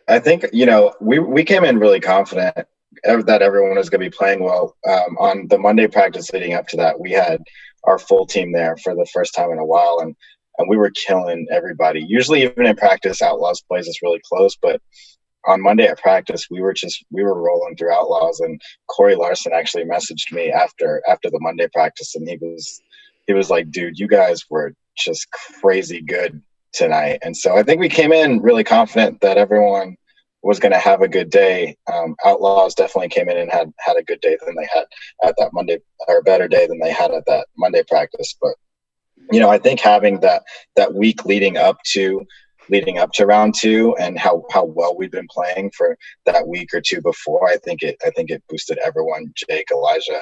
I think you know we we came in really confident that everyone was gonna be playing well. Um, on the Monday practice leading up to that, we had our full team there for the first time in a while, and and we were killing everybody. Usually, even in practice, Outlaws plays us really close, but on Monday at practice, we were just we were rolling through Outlaws, and Corey Larson actually messaged me after after the Monday practice, and he was he was like, "Dude, you guys were just crazy good tonight." And so I think we came in really confident that everyone was going to have a good day. Um, Outlaws definitely came in and had had a good day than they had at that Monday, or a better day than they had at that Monday practice. But you know, I think having that that week leading up to leading up to round two and how how well we've been playing for that week or two before, I think it I think it boosted everyone. Jake, Elijah,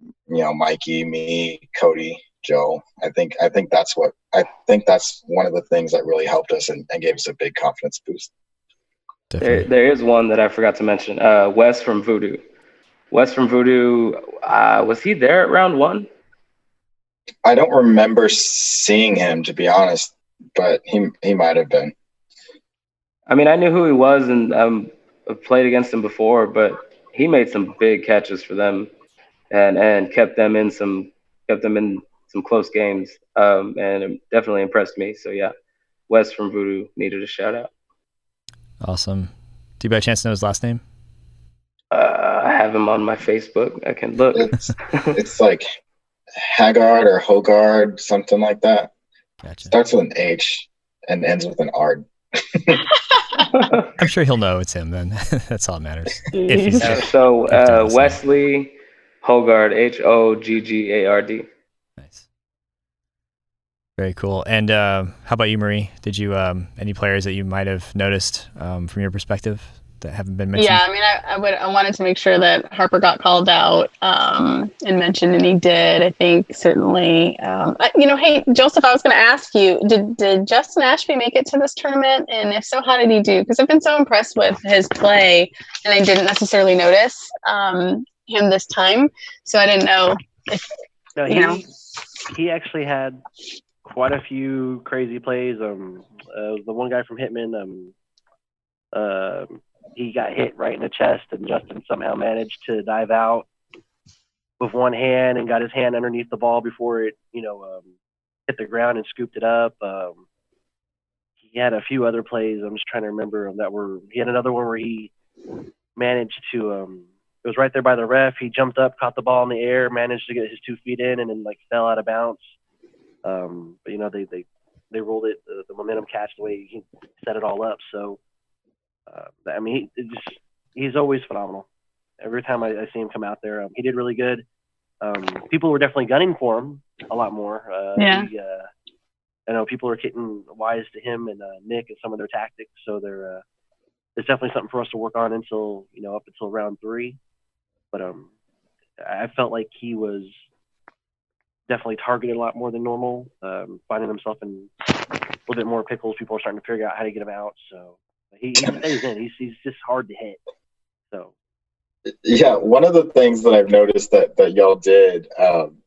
you know, Mikey, me, Cody, Joe. I think I think that's what I think that's one of the things that really helped us and, and gave us a big confidence boost. there, there is one that I forgot to mention. Uh, Wes from Voodoo. Wes from Voodoo. Uh, was he there at round one? I don't remember seeing him to be honest, but he he might have been. I mean, I knew who he was and um, I've played against him before, but he made some big catches for them and and kept them in some kept them in some close games, um, and it definitely impressed me. So yeah, Wes from Voodoo needed a shout out. Awesome. Do you by chance know his last name? Uh, I have him on my Facebook. I can look. It's it's like Haggard or Hoggard, something like that. Gotcha. Starts with an H and ends with an R. I'm sure he'll know it's him then. That's all that matters. If he's Uh, so uh. Wesley Hoggard, H O G G A R D. Nice. Very cool. And uh, how about you, Marie? Did you um, any players that you might have noticed um, from your perspective that haven't been mentioned? Yeah, I mean, I, I would. I wanted to make sure that Harper got called out um, and mentioned, and he did. I think certainly. Um, I- you know, hey Joseph, I was going to ask you: Did did Justin Ashby make it to this tournament? And if so, how did he do? Because I've been so impressed with his play, and I didn't necessarily notice um, him this time, so I didn't know. No, You he know? he actually had quite a few crazy plays. Um, uh, the one guy from Hitman, um, uh, he got hit right in the chest, and Justin somehow managed to dive out with one hand and got his hand underneath the ball before it, you know, um, hit the ground and scooped it up. Um, he had a few other plays. I'm just trying to remember that were. He had another one where he managed to. Um, it was right there by the ref. He jumped up, caught the ball in the air, managed to get his two feet in, and then like fell out of bounds. Um, but you know they they they ruled it the, the momentum catch the way he set it all up. So uh, I mean he just he's always phenomenal. Every time I, I see him come out there, um, he did really good. Um, people were definitely gunning for him a lot more. Uh, Yeah. He, uh, I know people are getting wise to him and uh, Nick and some of their tactics, so they're uh, it's definitely something for us to work on until you know up until round three. But um, I felt like he was definitely targeted a lot more than normal, um, finding himself in a little bit more pickles. People are starting to figure out how to get him out. So he, he stays in. He's he's just hard to hit. So Yeah, one of the things that I've noticed that that y'all did, um,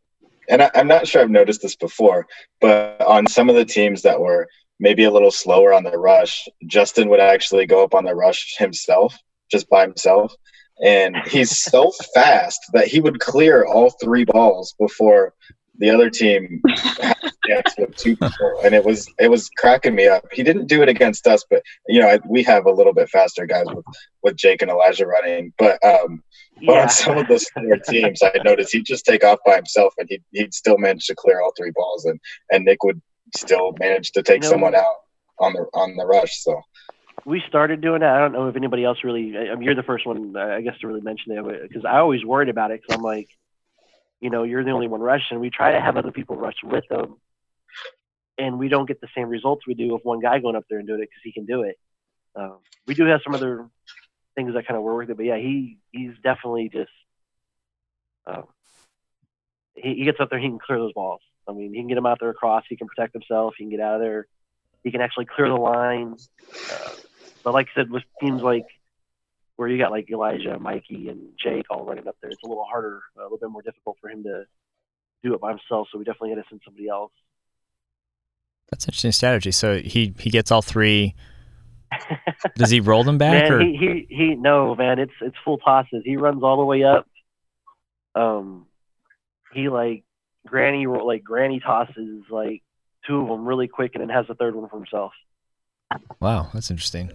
and I, I'm not sure I've noticed this before, but on some of the teams that were maybe a little slower on the rush, Justin would actually go up on the rush himself, just by himself, and he's so fast that he would clear all three balls before the other team had a with two people, and it was it was cracking me up. He didn't do it against us, but you know I, we have a little bit faster guys with with Jake and Elijah running, but um, but yeah, on some of those slower teams, I noticed he'd just take off by himself, and he'd he'd still manage to clear all three balls, and and Nick would still manage to take You know- someone out on the on the rush. So we started doing that. I don't know if anybody else really. I I mean, you're the first one, I guess, to really mention it because I always worried about it because I'm like, you know, you're the only one rushing. We try to have other people rush with them, and we don't get the same results we do with one guy going up there and doing it because he can do it. Um, we do have some other things that kind of work with it, but yeah, he he's definitely just. Um, he, he gets up there, he can clear those balls. I mean, he can get him out there across. He can protect himself. He can get out of there. He can actually clear the line. Uh, but like I said, with teams like where you got like Elijah, Mikey, and Jake all running up there, it's a little harder, a little bit more difficult for him to do it by himself. So we definitely had to send somebody else. That's interesting strategy. So he he gets all three. Does he roll them back man, or he, he he no man, it's it's full tosses. He runs all the way up. Um, he like granny like granny tosses like two of them really quick, and then has the third one for himself. wow? That's interesting.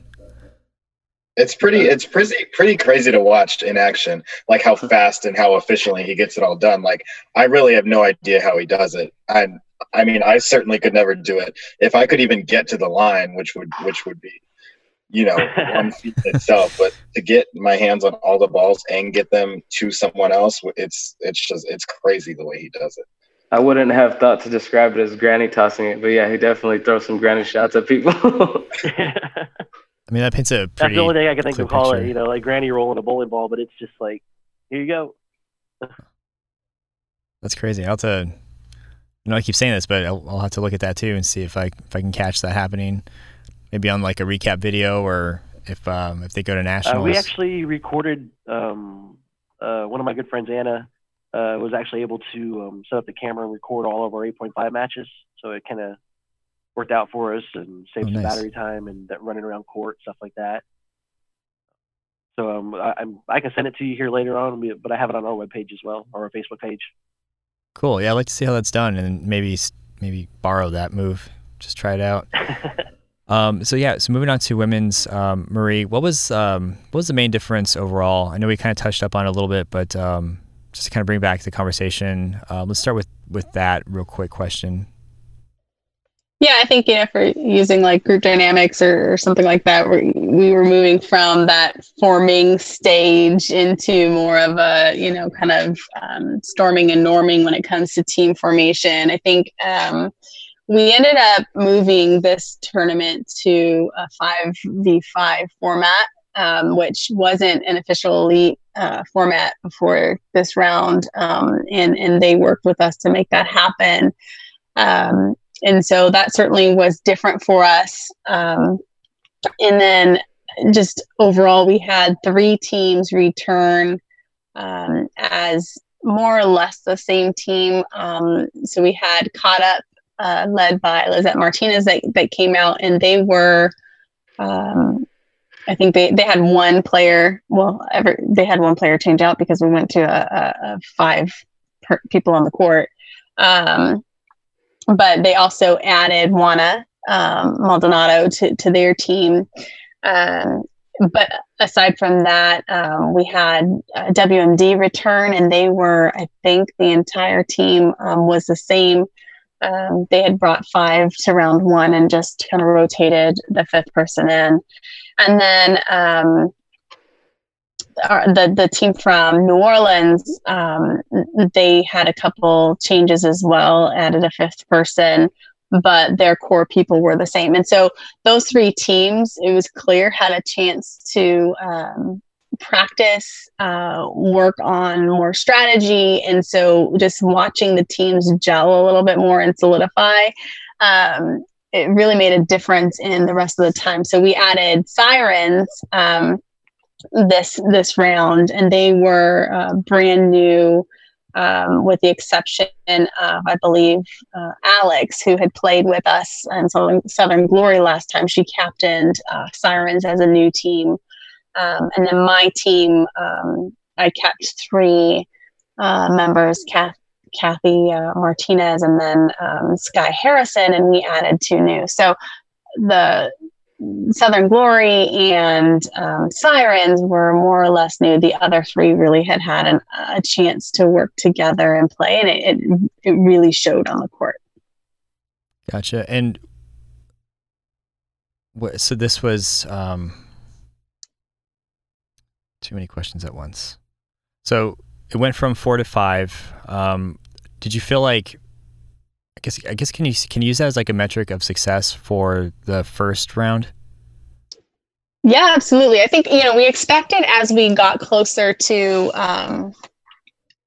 It's pretty it's pretty pretty crazy to watch in action, like how fast and how efficiently he gets it all done. Like I really have no idea how he does it. I I mean I certainly could never do it. If I could even get to the line, which would which would be you know one feat in itself but to get my hands on all the balls and get them to someone else it's it's just it's crazy the way he does it I wouldn't have thought to describe it as granny tossing it, but yeah, he definitely throws some granny shots at people. I mean, that paints a That's the only thing I can think of call it, you know, like granny rolling a bowling ball, but it's just like, here you go. That's crazy. I'll have to. You know, I keep saying this, but I'll, I'll have to look at that too and see if I if I can catch that happening, maybe on like a recap video or if um if they go to nationals. Uh, we actually recorded. Um, uh, one of my good friends, Anna, uh, was actually able to um, set up the camera and record all of our 8.5 matches. So it kind of worked out for us and saved Oh, some battery time and that running around court stuff like that. So um, I, I'm, I can send it to you here later on, but I have it on our webpage as well, or our Facebook page. Cool. Yeah, I'd like to see how that's done, and maybe maybe borrow that move. Just try it out. um, so yeah, so moving on to women's, um, Marie, what was um, what was the main difference overall? I know we kind of touched up on it a little bit, but um, just to kind of bring back the conversation, uh, let's start with with that real quick question. Yeah, I think you know for using like group dynamics or, or something like that, we we were moving from that forming stage into more of a you know kind of um, storming and norming when it comes to team formation. I think um, we ended up moving this tournament to a five v five format, um, which wasn't an official elite uh, format before this round, um, and and they worked with us to make that happen. Um, and so that certainly was different for us. Um, and then just overall, we had three teams return um, as more or less the same team. Um, so we had caught up, uh, led by Lizette Martinez, that, that came out, and they were. Um, I think they, they had one player. Well, ever they had one player change out because we went to a, a, a five per, people on the court. Um, but they also added Juana um, Maldonado to, to their team. Um, but aside from that, um, we had uh, WMD return, and they were, I think, the entire team um, was the same. Um, they had brought five to round one and just kind of rotated the fifth person in. And then um, our, the the team from New Orleans, um, they had a couple changes as well, added a fifth person, but their core people were the same. And so those three teams, it was clear, had a chance to um, practice, uh, work on more strategy, and so just watching the teams gel a little bit more and solidify. Um, it really made a difference in the rest of the time. So we added sirens. Um, this this round, and they were uh, brand new, um, with the exception of I believe uh, Alex, who had played with us in Southern, Southern Glory last time. She captained uh, Sirens as a new team, um, and then my team, um, I kept three uh, members, Kath, Kathy uh, Martinez, and then um, Sky Harrison, and we added two new. So the Southern Glory and um, Sirens were more or less new. The other three really had had an, a chance to work together and play, and it, it, it really showed on the court. Gotcha. And what, so this was um, too many questions at once. So it went from four to five. Um, did you feel like I guess I guess can you can you use that as like a metric of success for the first round? Yeah, absolutely. I think you know we expected as we got closer to um,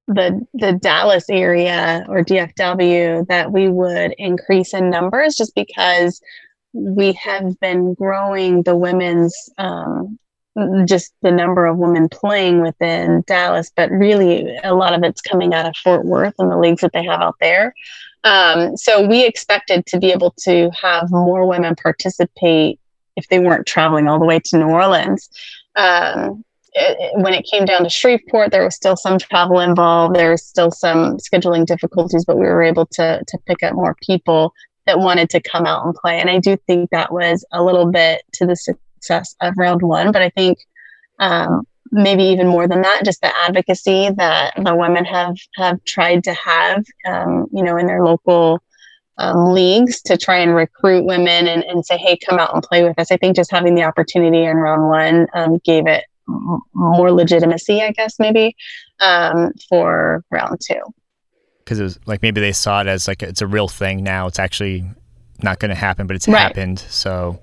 the the Dallas area or DFW that we would increase in numbers, just because we have been growing the women's um, just the number of women playing within Dallas, but really a lot of it's coming out of Fort Worth and the leagues that they have out there. Um, so we expected to be able to have more women participate if they weren't traveling all the way to New Orleans. Um, it, it, when it came down to Shreveport, there was still some travel involved. There was still some scheduling difficulties, but we were able to to pick up more people that wanted to come out and play. And I do think that was a little bit to the success of round one. But I think um, maybe even more than that, just the advocacy that the women have have tried to have, um, you know, in their local um, leagues to try and recruit women and, and say, hey, come out and play with us. I think just having the opportunity in round one um, gave it m- more legitimacy, I guess, maybe um, for round two. Because it was like maybe they saw it as like it's a real thing now. It's actually not going to happen, but it's right. happened. So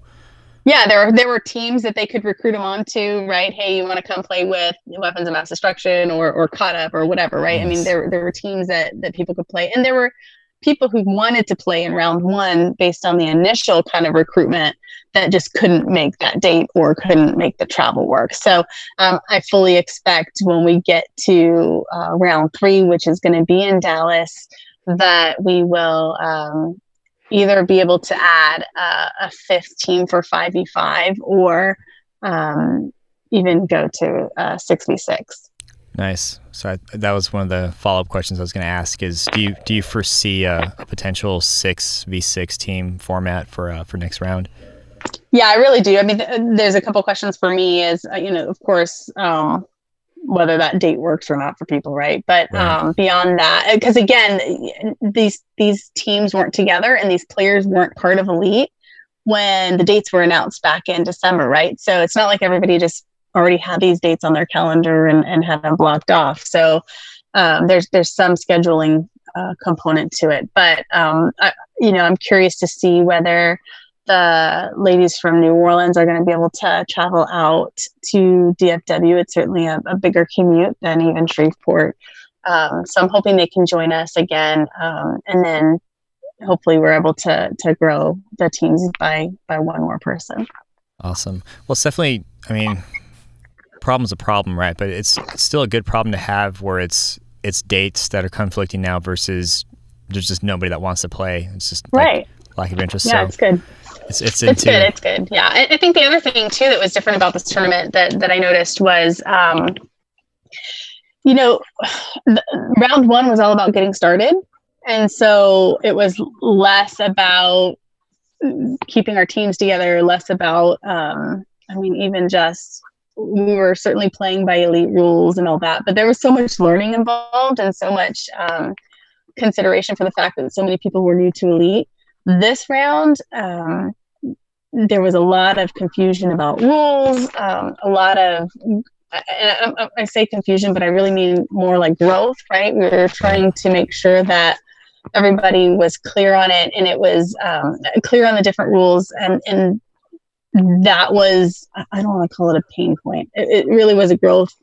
yeah, there were there were teams that they could recruit them onto, right? Hey, you want to come play with weapons of mass destruction or or caught up or whatever, right? Yes. I mean, there there were teams that that people could play, and there were people who wanted to play in round one based on the initial kind of recruitment that just couldn't make that date or couldn't make the travel work. So um, I fully expect when we get to uh, round three, which is going to be in Dallas, that we will um, either be able to add uh, a fifth team for 5v5 or um, even go to uh, 6v6. Nice. So I, that was one of the follow up questions I was going to ask: is do you do you foresee a, a potential six v six team format for uh, for next round? Yeah, I really do. I mean, th- there's a couple questions for me. Is uh, you know, of course, um, whether that date works or not for people, right? But right. Um, beyond that, because again, these these teams weren't together and these players weren't part of elite when the dates were announced back in December, right? So it's not like everybody just already had these dates on their calendar and, and had them blocked off. So um, there's there's some scheduling uh, component to it, but um, I, you know I'm curious to see whether the ladies from New Orleans are going to be able to travel out to DFW. It's certainly a, a bigger commute than even Shreveport. Um, so I'm hoping they can join us again, um, and then hopefully we're able to to grow the teams by by one more person. Awesome. Well, it's definitely. I mean, problem's a problem, right? But it's, it's still a good problem to have where it's it's dates that are conflicting now versus there's just nobody that wants to play. It's just right. Like, lack of interest. Yeah, so it's good. It's it's, it's good. It's good. Yeah, I, I, think the other thing too that was different about this tournament that that I noticed was, um, you know, round one was all about getting started, and so it was less about keeping our teams together, less about, um, I mean, even just we were certainly playing by elite rules and all that, but there was so much learning involved and so much um, consideration for the fact that so many people were new to elite. This round, um, there was a lot of confusion about rules, um, a lot of I, I, say confusion, but I really mean more like growth, right? We were trying to make sure that everybody was clear on it and it was um, clear on the different rules and, and that was I don't want to call it a pain point. It, it really was a growth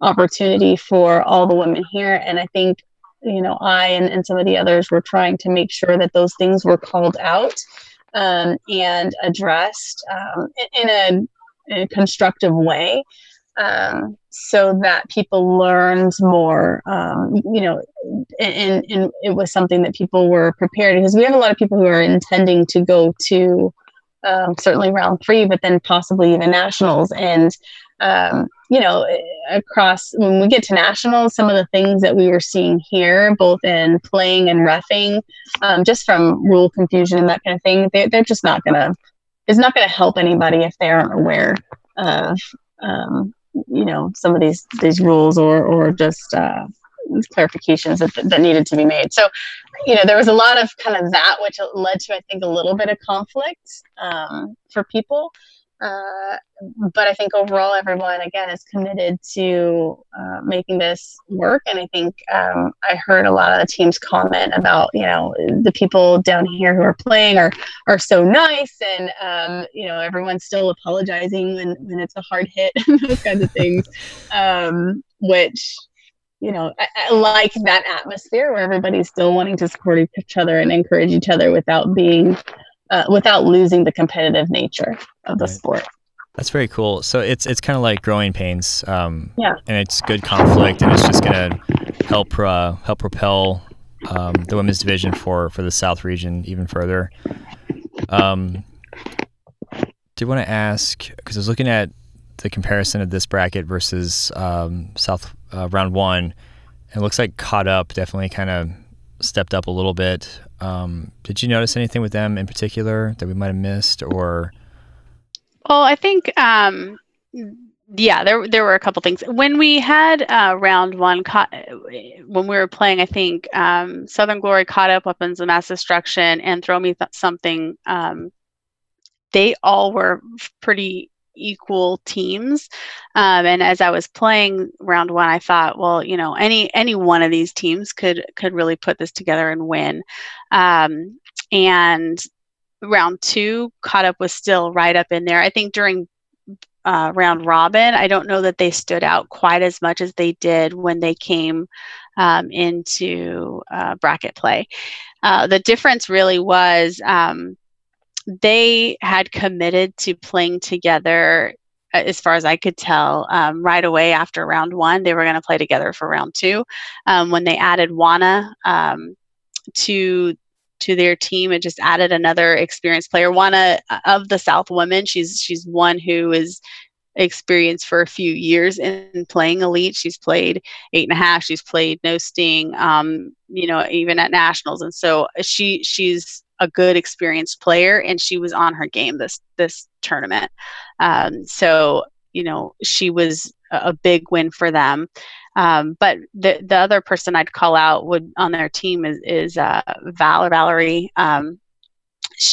opportunity for all the women here, and I think you know I and, and some of the others were trying to make sure that those things were called out um, and addressed um, in, a, in, a, constructive way. Um, so that people learned more, um, you know, and, and it was something that people were prepared because we have a lot of people who are intending to go to um, certainly round three, but then possibly even nationals. And, um, you know, across when we get to nationals, some of the things that we were seeing here, both in playing and refing, um, just from rule confusion and that kind of thing, they, they're just not going to, it's not going to help anybody if they aren't aware of, um, you know, some of these, these rules or, or just, uh, clarifications that, that needed to be made. So, you know, there was a lot of kind of that, which led to, I think, a little bit of conflict um, for people. Uh, but I think overall, everyone again is committed to uh, making this work. And I think um, I heard a lot of the teams comment about, you know, the people down here who are playing are are so nice, and um, you know, everyone's still apologizing when when it's a hard hit and those kinds of things, um, which you know, I, I, like that atmosphere where everybody's still wanting to support each other and encourage each other without being, uh, without losing the competitive nature of the right. sport. That's very cool. So it's it's kind of like growing pains. Um, yeah. And it's good conflict, and it's just gonna help uh, help propel um, the women's division for for the South region even further. Um, do want to ask because I was looking at the comparison of this bracket versus um, South uh, round one, it looks like caught up definitely kind of stepped up a little bit. Um, did you notice anything with them in particular that we might have missed, or? Well, I think um, yeah, there there were a couple things when we had uh, round one. When we were playing, I think um, Southern Glory caught up weapons of mass destruction and throw me th- something. Um, they all were pretty equal teams. Um, and as I was playing round one, I thought, well, you know, any any one of these teams could could really put this together and win. Um, and round two caught up was still right up in there. I think during uh, round robin, I don't know that they stood out quite as much as they did when they came um, into uh, bracket play. Uh, the difference really was um, they had committed to playing together uh, as far as I could tell, um, right away after round one, they were going to play together for round two. Um, when they added Juana um, to to their team, it just added another experienced player. Juana uh, of the South women, she's she's one who is experienced for a few years in playing elite. She's played eight and a half. She's played no sting. Um, you know, even at nationals, and so she she's a good experienced player, and she was on her game this this tournament. Um, so you know, she was a big win for them. Um, but the the other person I'd call out would on their team is is uh, Val Valerie. Um,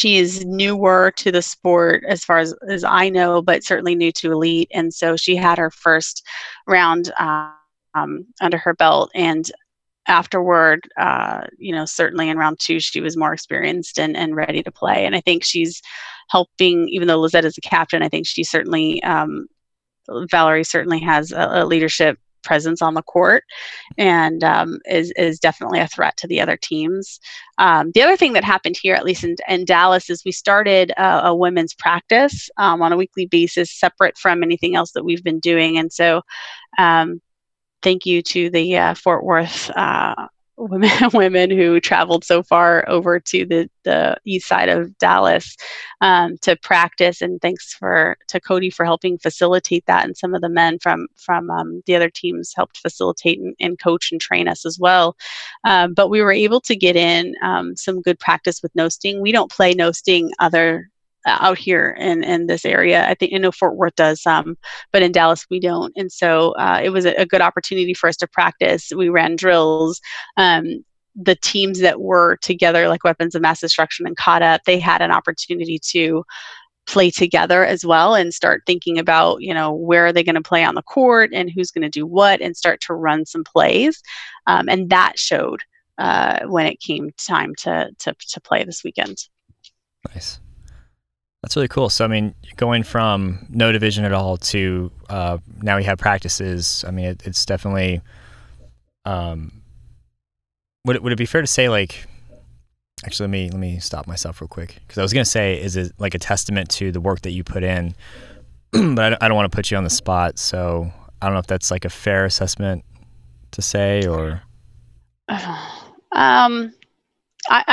is newer to the sport as far as, as I know, but certainly new to elite. And so she had her first round um, under her belt. And afterward, uh, you know, certainly in round two, she was more experienced and, and ready to play. And I think she's helping, even though Lizette is the captain, I think she certainly, um, Valerie certainly has a, a leadership presence on the court and um, is, is definitely a threat to the other teams. Um, the other thing that happened here, at least in, in Dallas, is we started a, a women's practice um, on a weekly basis, separate from anything else that we've been doing. And so, um, thank you to the uh, Fort Worth uh, women women who traveled so far over to the, the east side of Dallas um, to practice. And thanks for to Cody for helping facilitate that, and some of the men from from um, the other teams helped facilitate and, and, coach and train us as well. Um, but we were able to get in um, some good practice with no sting. We don't play no sting other out here in, in this area. I think I know Fort Worth does some, but in Dallas we don't. And so uh, it was a, a, good opportunity for us to practice. We ran drills. Um, the teams that were together, like Weapons of Mass Destruction and Caught Up, they had an opportunity to play together as well and start thinking about you know where are they going to play on the court and who's going to do what and start to run some plays um, and that showed uh, when it came time to, to to play this weekend nice that's really cool. So, I mean, going from no division at all to uh, now we have practices. I mean, it, it's definitely. Um, would it, would it be fair to say like? Actually, let me let me stop myself real quick because I was gonna say is it like a testament to the work that you put in, but I, I don't want to put you on the spot. So I don't know if that's like a fair assessment to say or. Um, I,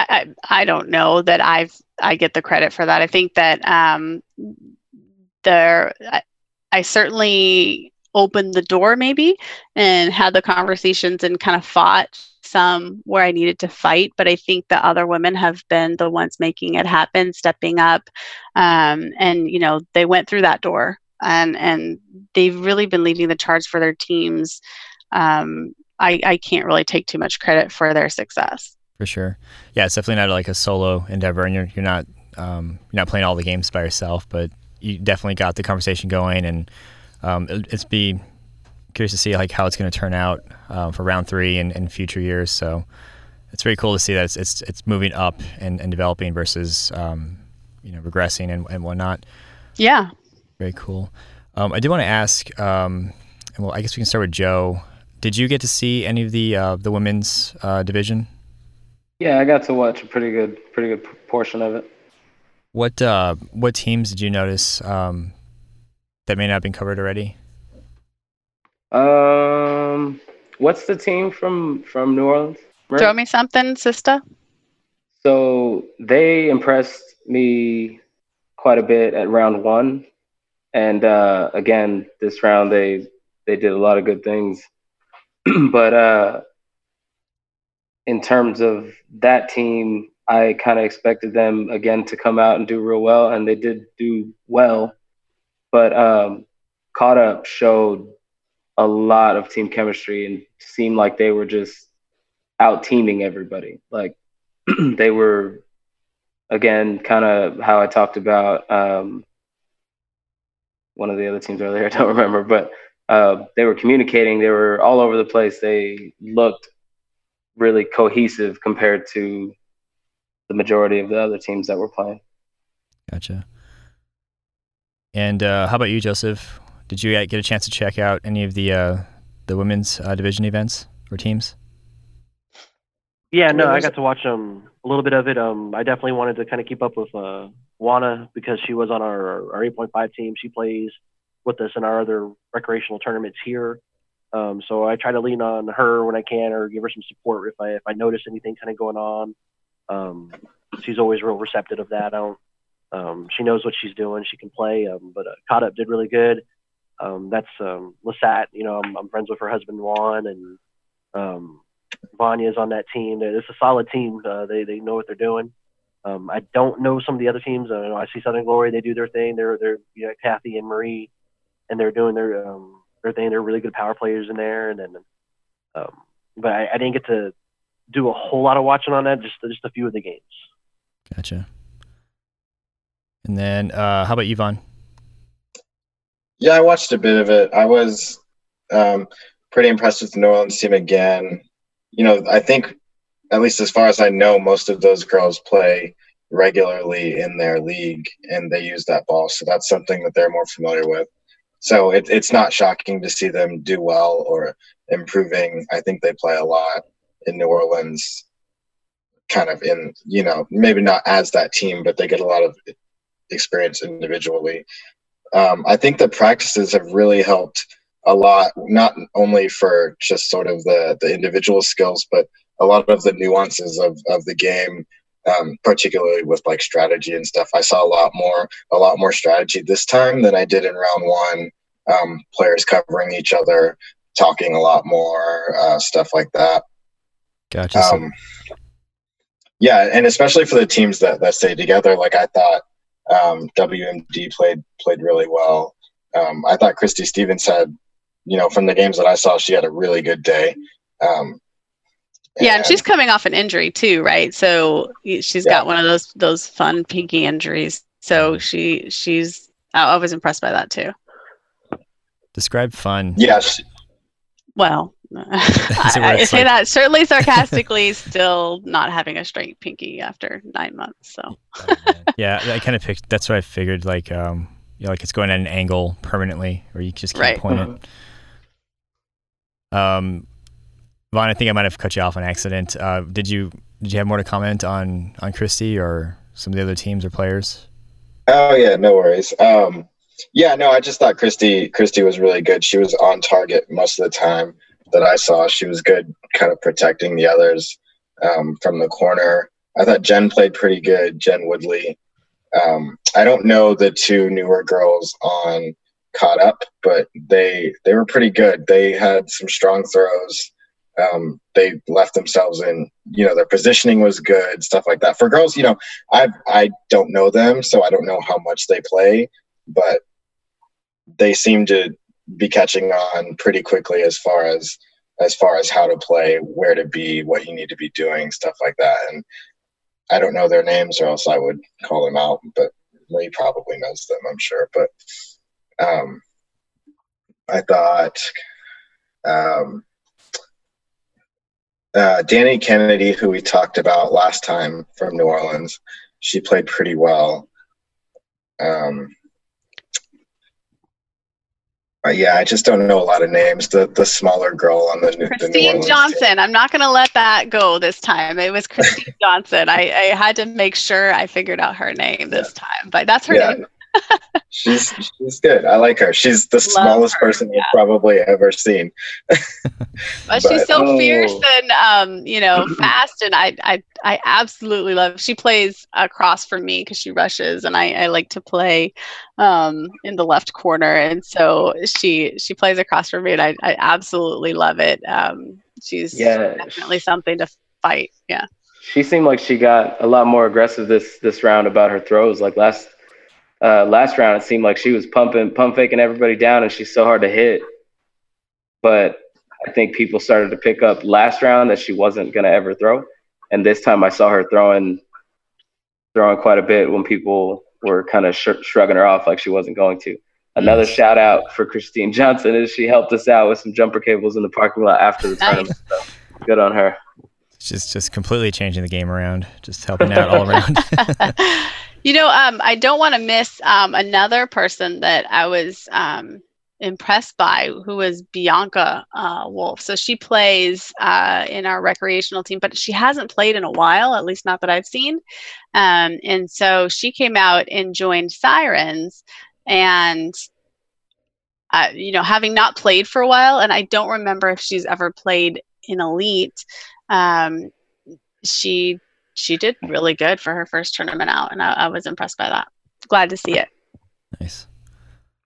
I I don't know that I've I get the credit for that. I think that um, there I, I certainly opened the door maybe and had the conversations and kind of fought some where I needed to fight, but I think the other women have been the ones making it happen, stepping up, um, and you know they went through that door and and they've really been leading the charge for their teams. Um, I, I can't really take too much credit for their success for sure. Yeah, it's definitely not like a solo endeavor, and you're you're not um, you're not playing all the games by yourself, but you definitely got the conversation going, and um, it, it's be curious to see like how it's going to turn out uh, for round three and, and future years. So it's very cool to see that it's it's, it's moving up and, and developing versus um, you know regressing and, and whatnot. Yeah. Very cool. Um, I do want to ask, um, well, I guess we can start with Joe. Did you get to see any of the uh, the women's uh, division? Yeah, I got to watch a pretty good, pretty good portion of it. What uh, what teams did you notice um, that may not have been covered already? Um, what's the team from from New Orleans? Right? Throw me something, sister. So they impressed me quite a bit at round one, and uh, again this round they they did a lot of good things. but uh, in terms of that team, I kind of expected them again to come out and do real well, and they did do well. But um, caught up showed a lot of team chemistry and seemed like they were just out teaming everybody. Like they were, again, kind of how I talked about um, one of the other teams earlier. I don't remember, but uh, they were communicating. They were all over the place. They looked really cohesive compared to the majority of the other teams that were playing. Gotcha. And uh, how about you, Joseph? Did you get a chance to check out any of the uh, the women's uh, division events or teams? Yeah, no, I got to watch um, a little bit of it. Um, I definitely wanted to kind of keep up with uh, Juana because she was on our, our 8.5 team. She plays with us in our other recreational tournaments here. Um, so I try to lean on her when I can, or give her some support if I if I notice anything kind of going on. Um, she's always real receptive of that. I don't. Um, she knows what she's doing. She can play. Um, but uh, caught up did really good. Um, that's um, Lizette. You know, I'm, I'm friends with her husband Juan, and um, Vanya's on that team. It's a solid team. Uh, they they know what they're doing. Um, I don't know some of the other teams. I know I see Southern Glory. They do their thing. They're they're you know, Kathy and Marie, and they're doing their um, their thing. They're really good power players in there. And then, um, but I, I didn't get to do a whole lot of watching on that. Just just a few of the games. Gotcha. And then, uh, how about Yvonne? Yeah, I watched a bit of it. I was um, pretty impressed with the New Orleans team again. You know, I think, at least as far as I know, most of those girls play regularly in their league and they use that ball. So that's something that they're more familiar with. So it, it's not shocking to see them do well or improving. I think they play a lot in New Orleans, kind of in, you know, maybe not as that team, but they get a lot of experience individually. Um, I think the practices have really helped a lot, not only for just sort of the, the individual skills, but a lot of the nuances of, of the game, um, particularly with like strategy and stuff. I saw a lot more, a lot more strategy this time than I did in round one. Um, players covering each other, talking a lot more, uh, stuff like that. Gotcha. Um, yeah, and especially for the teams that that stay together, like I thought um, WMD played played really well. Um, I thought Christy Stevens had, you know, from the games that I saw, she had a really good day. Um, yeah, and, she's coming off an injury too, right? So she's yeah. got one of those those fun pinky injuries. So she she's I was impressed by that too. Describe fun. Yes. Well, I, I say like... that certainly sarcastically, still not having a straight pinky after nine months. So. yeah, I kind of picked. That's what I figured. Like, um, you know, like it's going at an angle permanently, or you just can't right. point it. Um, Von, I think I might have cut you off on accident. Uh, did you did you have more to comment on on Christy or some of the other teams or players? Oh yeah, no worries. Um, yeah, no, I just thought Christy Christy was really good. She was on target most of the time that I saw. She was good, kind of protecting the others um, from the corner. I thought Jen played pretty good. Jen Woodley. Um, I don't know the two newer girls on caught up, but they they were pretty good. They had some strong throws. Um, they left themselves in, you know, their positioning was good, stuff like that. For girls, you know, I I don't know them, so I don't know how much they play, but they seem to be catching on pretty quickly as far as as far as how to play, where to be, what you need to be doing, stuff like that. And I don't know their names, or else I would call them out. But Lee probably knows them, I'm sure. But um, I thought um, uh, Danny Kennedy, who we talked about last time from New Orleans, she played pretty well. Um, yeah, I just don't know a lot of names. The the smaller girl on the Christine the Johnson. Team. I'm not going to let that go this time. It was Christine Johnson. I, I had to make sure I figured out her name this yeah. time, but that's her yeah. name she's she's good. I like her. She's the Love smallest her, person yeah. you've probably ever seen. but, but, she's so oh. fierce and um, you know, fast, and I I I absolutely love. She plays across from me because she rushes, and I I like to play um in the left corner, and so she she plays across from me, and I I absolutely love it. Um, she's yeah, definitely something to fight. Yeah. She seemed like she got a lot more aggressive this this round about her throws. Like last uh, last round, it seemed like she was pumping, pump faking everybody down, and she's so hard to hit. But I think people started to pick up last round that she wasn't going to ever throw, and this time I saw her throwing, throwing quite a bit when people were kind of sh- shrugging her off like she wasn't going to. Another yes. shout out for Christine Johnson is she helped us out with some jumper cables in the parking lot after the tournament. So good on her. Just just completely changing the game around, just helping out all around. You know, um, I don't want to miss um, another person that I was um, impressed by, who was Bianca uh, Wolf. So she plays uh, in our recreational team, but she hasn't played in a while, at least not that I've seen. Um, and so she came out and joined Sirens, and uh, you know, having not played for a while, and I don't remember if she's ever played in Elite. Um, she she did really good for her first tournament out, and I, I was impressed by that. Glad to see it. Nice.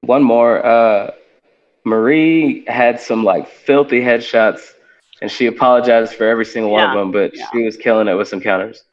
One more. Uh, Marie had some like filthy headshots, and she apologized for every single one of them. But yeah. she was killing it with some counters.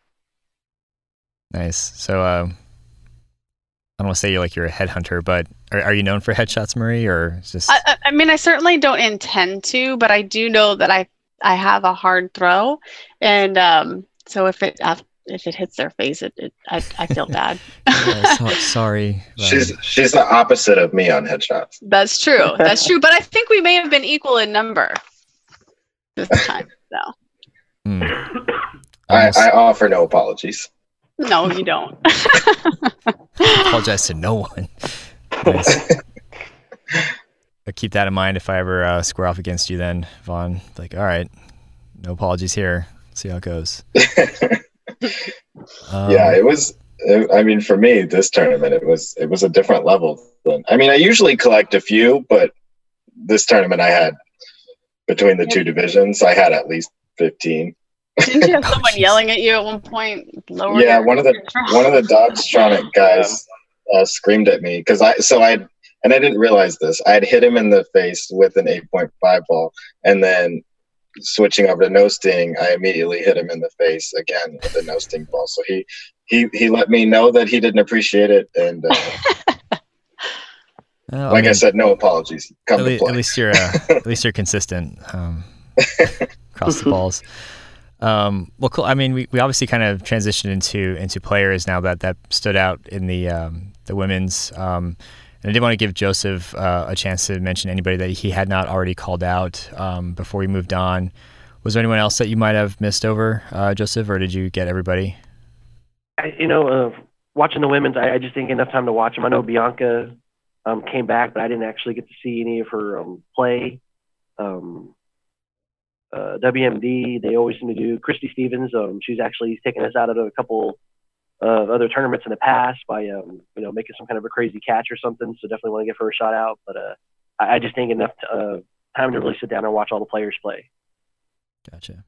Nice. So, uh, I don't want to say you're like you're a headhunter, but are, are you known for headshots, Marie, or is just I, I- I mean, I certainly don't intend to, but I do know that I I have a hard throw, and um, so if it uh, if it hits their face, it, it I, I feel bad. Oh, so- sorry? She's she's the opposite of me on headshots. That's true. That's true. But I think we may have been equal in number this time. So Hmm. I, I offer no apologies. no, you don't. apologize to no one. Nice. I'll keep that in mind if I ever uh, square off against you. Then, Von, like, all right, no apologies here. See how it goes. Um, yeah, it was. It, I mean, for me, this tournament, it was it was a different level. Than, I mean, I usually collect a few, but this tournament, I had between the two divisions, I had at least fifteen. Didn't you have Oh, someone jeez. yelling at you at one point? Lower Yeah, one of the one of the Dodge Tronic guys uh, screamed at me because I so I and I didn't realize this. I had hit him in the face with an eight point five ball, and then switching over to no sting, I immediately hit him in the face again with a no sting ball. So he he he let me know that he didn't appreciate it, and uh, well, like I mean, said, no apologies. Come at, le- at least you're uh, at least you're consistent um, across the balls. Um, well, cool. I mean, we, we obviously kind of transitioned into into players now that that stood out in the um, the women's. Um, and I did want to give Joseph uh, a chance to mention anybody that he had not already called out um, before we moved on. Was there anyone else that you might have missed over, uh, Joseph, or did you get everybody? I, you know, uh, watching the women's, I, I just didn't get enough time to watch them. I know Bianca um, came back, but I didn't actually get to see any of her um, play. Um, uh, WMD, they always seem to do. Christy Stevens, um, she's actually taken us out of a couple of other tournaments in the past by, um, you know, making some kind of a crazy catch or something. So definitely want to give her a shot out. But uh, I, I just didn't get enough t- uh, time to really sit down and watch all the players play. Gotcha.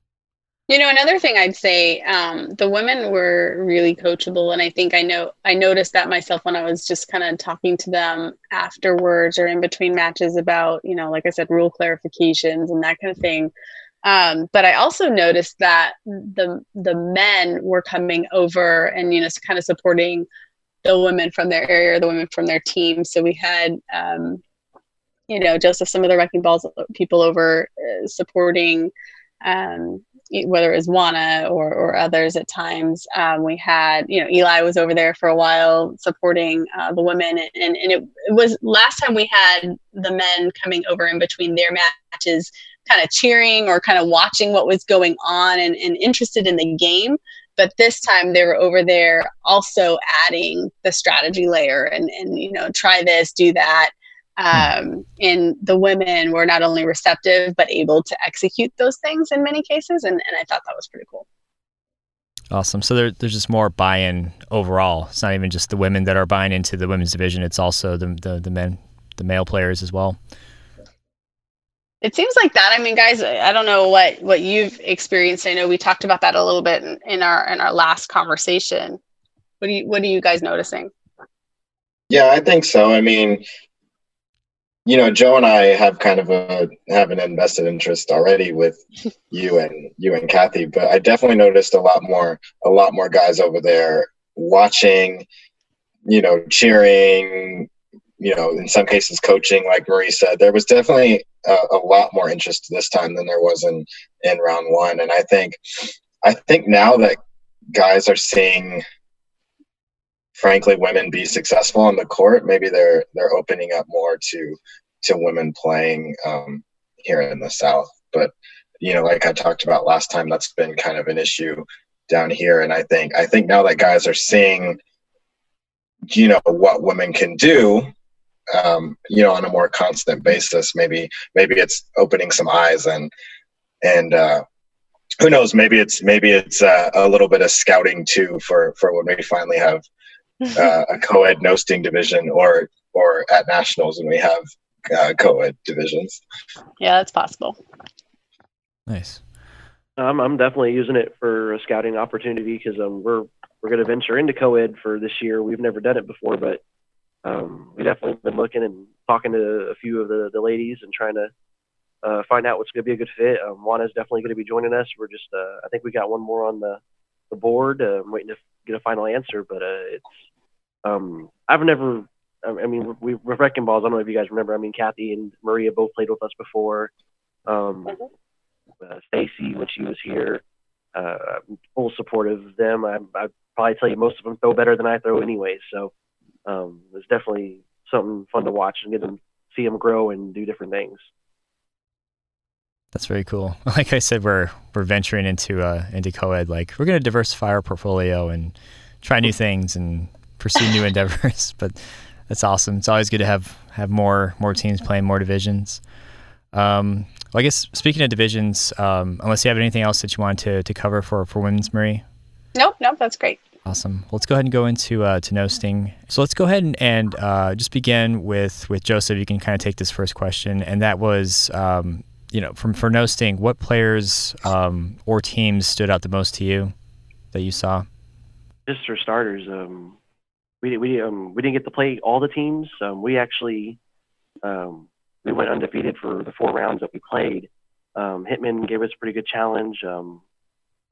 You know, another thing I'd say, um, the women were really coachable, and I think I know I noticed that myself when I was just kind of talking to them afterwards or in between matches about, you know, like I said, rule clarifications and that kind of thing. Um, but I also noticed that the the men were coming over and you know kind of supporting the women from their area, the women from their team. So we had, um, you know, Joseph, some of the Wrecking Ballz people over uh, supporting um, whether it was Juana or, or others at times. Um, we had, you know, Eli was over there for a while supporting uh, the women. And, and, and it, it was last time we had the men coming over in between their matches, kind of cheering or kind of watching what was going on and, and interested in the game. But this time they were over there also adding the strategy layer and, and you know, try this, do that um, and the women were not only receptive but able to execute those things in many cases and, and i thought that was pretty cool Awesome. So there, there's just more buy-in overall. It's not even just the women that are buying into the women's division. It's also the the, the men, the male players as well. It seems like that. I mean guys i don't know what what you've experienced. I know we talked about that a little bit in, in our in our last conversation. What do you what are you guys noticing? Yeah, I think so. I mean, you know, Joe and I have kind of a have an invested interest already with you and you and Kathy, but I definitely noticed a lot more a lot more guys over there watching, you know, cheering, you know, in some cases coaching, like Marie said. There was definitely a, a lot more interest this time than there was in in round one, and I think I think now that guys are seeing frankly women be successful on the court maybe they're they're opening up more to to women playing um, here in the south but you know like i talked about last time that's been kind of an issue down here and i think i think now that guys are seeing you know what women can do um, you know on a more constant basis maybe maybe it's opening some eyes and and uh who knows maybe it's maybe it's uh, a little bit of scouting too for for when we finally have uh, a co-ed no sting division or or at nationals when we have uh, co-ed divisions yeah that's possible Nice. I'm I'm definitely using it for a scouting opportunity because um we're we're going to venture into co-ed for this year. We've never done it before, but um, we definitely been looking and talking to a few of the, the ladies and trying to uh, find out what's going to be a good fit. Um, Juana's definitely going to be joining us. We're just, uh, I think we got one more on the, the board. Uh, I'm waiting to get a final answer, but uh, it's, um, I've never, I mean, we, with Wrecking Ballz, I don't know if you guys remember. I mean, Kathy and Maria both played with us before. Um, uh, Stacy, when she was here, uh, full support of them. I, I probably tell you most of them throw better than I throw anyway. So um, it's definitely something fun to watch and get them see them grow and do different things. That's very cool. Like I said, we're we're venturing into uh, into co-ed. Like we're going to diversify our portfolio and try new things and pursue new endeavors. But that's awesome. It's always good to have have more more teams playing more divisions. Um, well, I guess speaking of divisions, um, unless you have anything else that you want to to cover for for women's, Marie. Nope, nope, that's great. Awesome. Let's go ahead and go into uh, to no sting. So let's go ahead and, and uh, just begin with with Joseph. You can kind of take this first question, and that was, um, you know, from for no sting, what players um, or teams stood out the most to you that you saw? Just for starters, um, we we um, we didn't get to play all the teams. Um, we actually um, we went undefeated for the four rounds that we played. Um, Hitman gave us a pretty good challenge.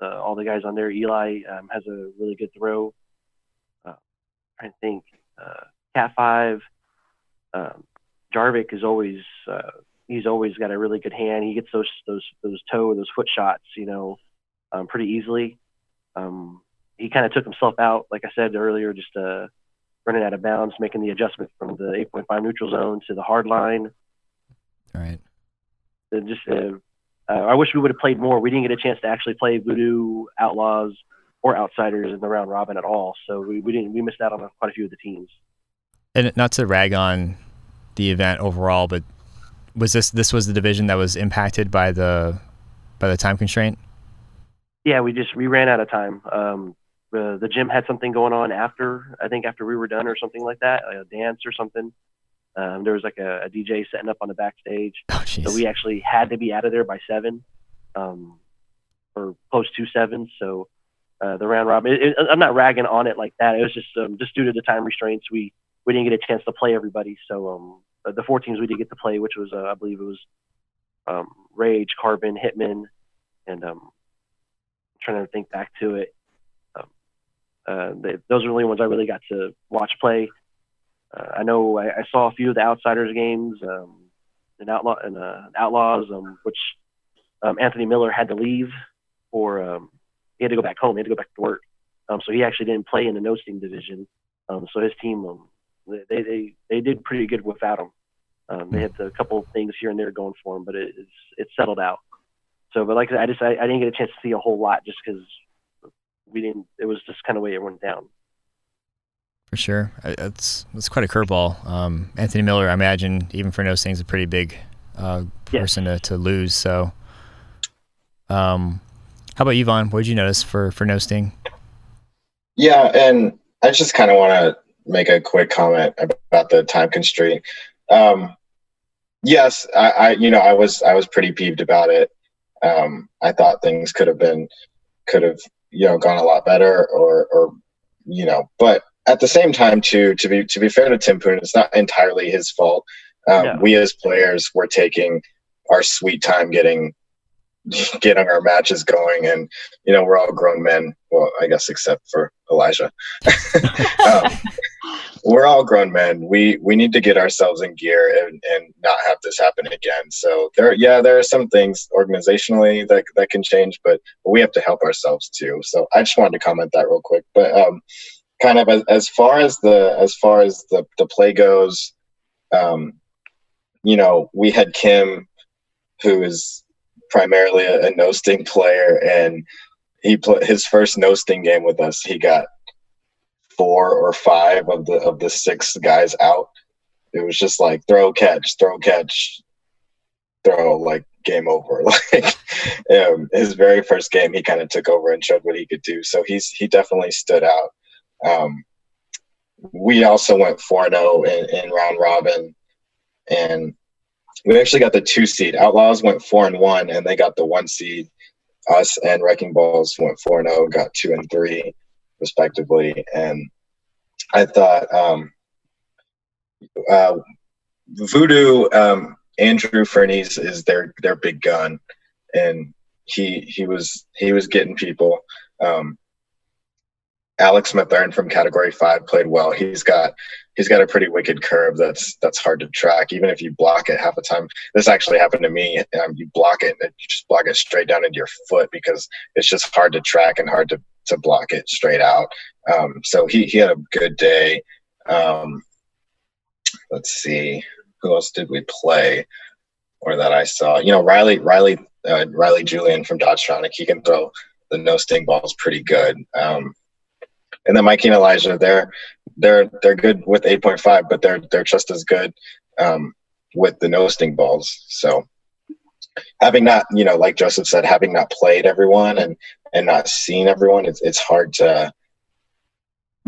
Uh, all the guys on there. Eli um, has a really good throw. Uh, I think uh, Cat Five. Um, Jarvik is always uh, he's always got a really good hand. He gets those those those toe those foot shots, you know, um, pretty easily. Um, he kind of took himself out, like I said earlier, just uh, running out of bounds, making the adjustment from the 8.5 neutral zone to the hard line. All right. And just uh, I wish we would have played more. We didn't get a chance to actually play Voodoo, Outlaws, or Outsiders in the round robin at all. So we, we didn't we missed out on quite a few of the teams. And not to rag on the event overall, but was this this was the division that was impacted by the by the time constraint? Yeah, we just we ran out of time. Um, the the gym had something going on after I think after we were done or something like that, a dance or something. Um, there was like a, a, DJ setting up on the backstage, oh, so we actually had to be out of there by seven, um, or close to seven. So uh, the round robin, it, it, I'm not ragging on it like that. It was just um, just due to the time restraints, we we didn't get a chance to play everybody. So um, the four teams we did get to play, which was uh, I believe it was um, Rage, Carbon, Hitman, and um, I'm trying to think back to it. Um, uh, they, those are the only ones I really got to watch play. Uh, I know I, I, saw a few of the Outsiders games um, and Outlaw and uh, Outlaws, um, which um, Anthony Miller had to leave for um, he had to go back home. He had to go back to work, um, so he actually didn't play in the no sting division. Um, so his team they, they they did pretty good without him. they had a couple of things here and there going for him, but it, it's it's settled out. So, but like I I just I, I didn't get a chance to see a whole lot just because we didn't. It was just kind of way it went down. For sure, it's it's quite a curveball. Um, Anthony Miller, I imagine, even for those things, a pretty big uh, person to, to lose. So, um, how about you, Von? What did you notice for for no sting? Yeah, and I just kind of want to make a quick comment about the time constraint. Um, yes, I, I, you know I was I was pretty peeved about it. Um, I thought things could have been could have you know gone a lot better, or or you know, but at the same time, too, to be to be fair to Tim Poon, it's not entirely his fault. Um, yeah. We as players were taking our sweet time getting getting our matches going, and you know we're all grown men. Well, I guess except for Elijah. um, we're all grown men. We we need to get ourselves in gear and, and not have this happen again. So there, yeah, there are some things organizationally that that can change, but, but we have to help ourselves too. So I just wanted to comment that real quick. But um, kind of as, as far as the as far as the the play goes, um, you know, we had Kim, who is primarily a, a no sting player, and he put his first no sting game with us. He got four or five of the of the six guys out. It was just like throw catch, throw catch, throw like game over. Like um, his very first game, he kind of took over and showed what he could do. So he's he definitely stood out. Um, we also went 4 0 in, in round robin, and we actually got the two seed. Outlaws went 4 and 1, and they got the one seed. Us and Wrecking Ballz went 4 0, got 2 and 3, respectively. And I thought, um, uh, Voodoo, um, Andrew Fernies is their their big gun, and he he was he was getting people. Um, Alex Mathern from Category Five played well. He's got he's got a pretty wicked curve that's that's hard to track. Even if you block it half the time, this actually happened to me. Um, you block it, and you just block it straight down into your foot because it's just hard to track and hard to to block it straight out. Um, so he he had a good day. Um, let's see, who else did we play or that I saw? You know, Riley Riley uh, Riley Julian from Dodge Tronic. He can throw the no sting balls pretty good. Um, and then Mikey and Elijah, they're they're they're good with 8.5, but they're they're just as good um, with the no sting balls. So having not, you know, like Joseph said, having not played everyone and and not seen everyone, it's it's hard to,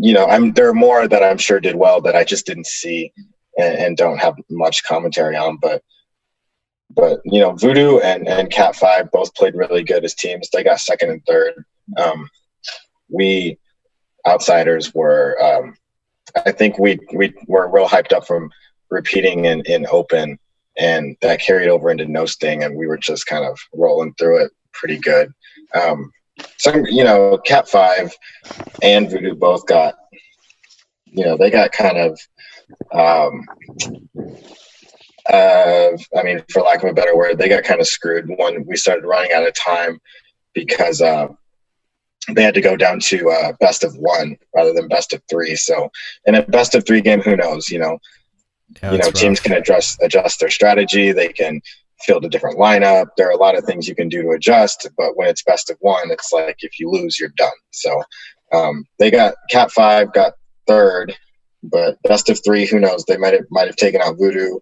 you know, I'm there are more that I'm sure did well that I just didn't see and, and don't have much commentary on, but but you know, Voodoo and and Cat Five both played really good as teams. They got second and third. Um, we outsiders were um, I think we we were real hyped up from repeating in, in open and that carried over into no sting and we were just kind of rolling through it pretty good. Um, some you know, Cat Five and Voodoo both got you know, they got kind of um uh I mean for lack of a better word, they got kind of screwed when we started running out of time because uh they had to go down to uh, best of one rather than best of three. So in a best of three game, who knows? You know, yeah, you know, teams can adjust adjust their strategy. They can field a different lineup. There are a lot of things you can do to adjust. But when it's best of one, it's like if you lose, you're done. So um, they got Cat Five got third, but best of three, who knows? They might have might have taken out Voodoo.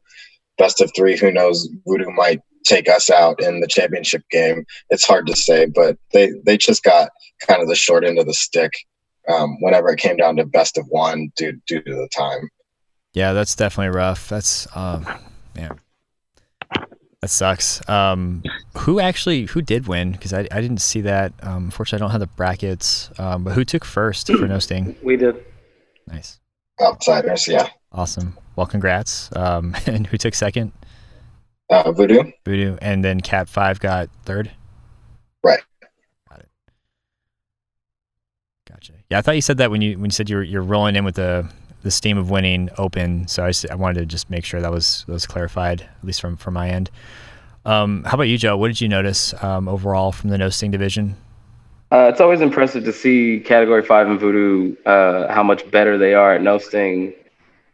Best of three, who knows? Voodoo might take us out in the championship game. It's hard to say, but they they just got kind of the short end of the stick um, whenever it came down to best of one due due to the time. Yeah, that's definitely rough. That's um, man, that sucks. Um, who actually who did win? Because I, I didn't see that. Um, unfortunately, I don't have the brackets. Um, but who took first for no sting? We did. Nice. Outsiders, yeah. Awesome. Well, congrats. Um, and who took second? Uh, Voodoo. Voodoo, and then Cat Five got third. Right. Got it. Gotcha. Yeah, I thought you said that when you when you said you're you're rolling in with the the steam of winning open. So I, just, I wanted to just make sure that was that was clarified at least from from my end. Um, how about you, Joe? What did you notice um, overall from the no sting division? Uh, it's always impressive to see Category Five and Voodoo uh, how much better they are at no sting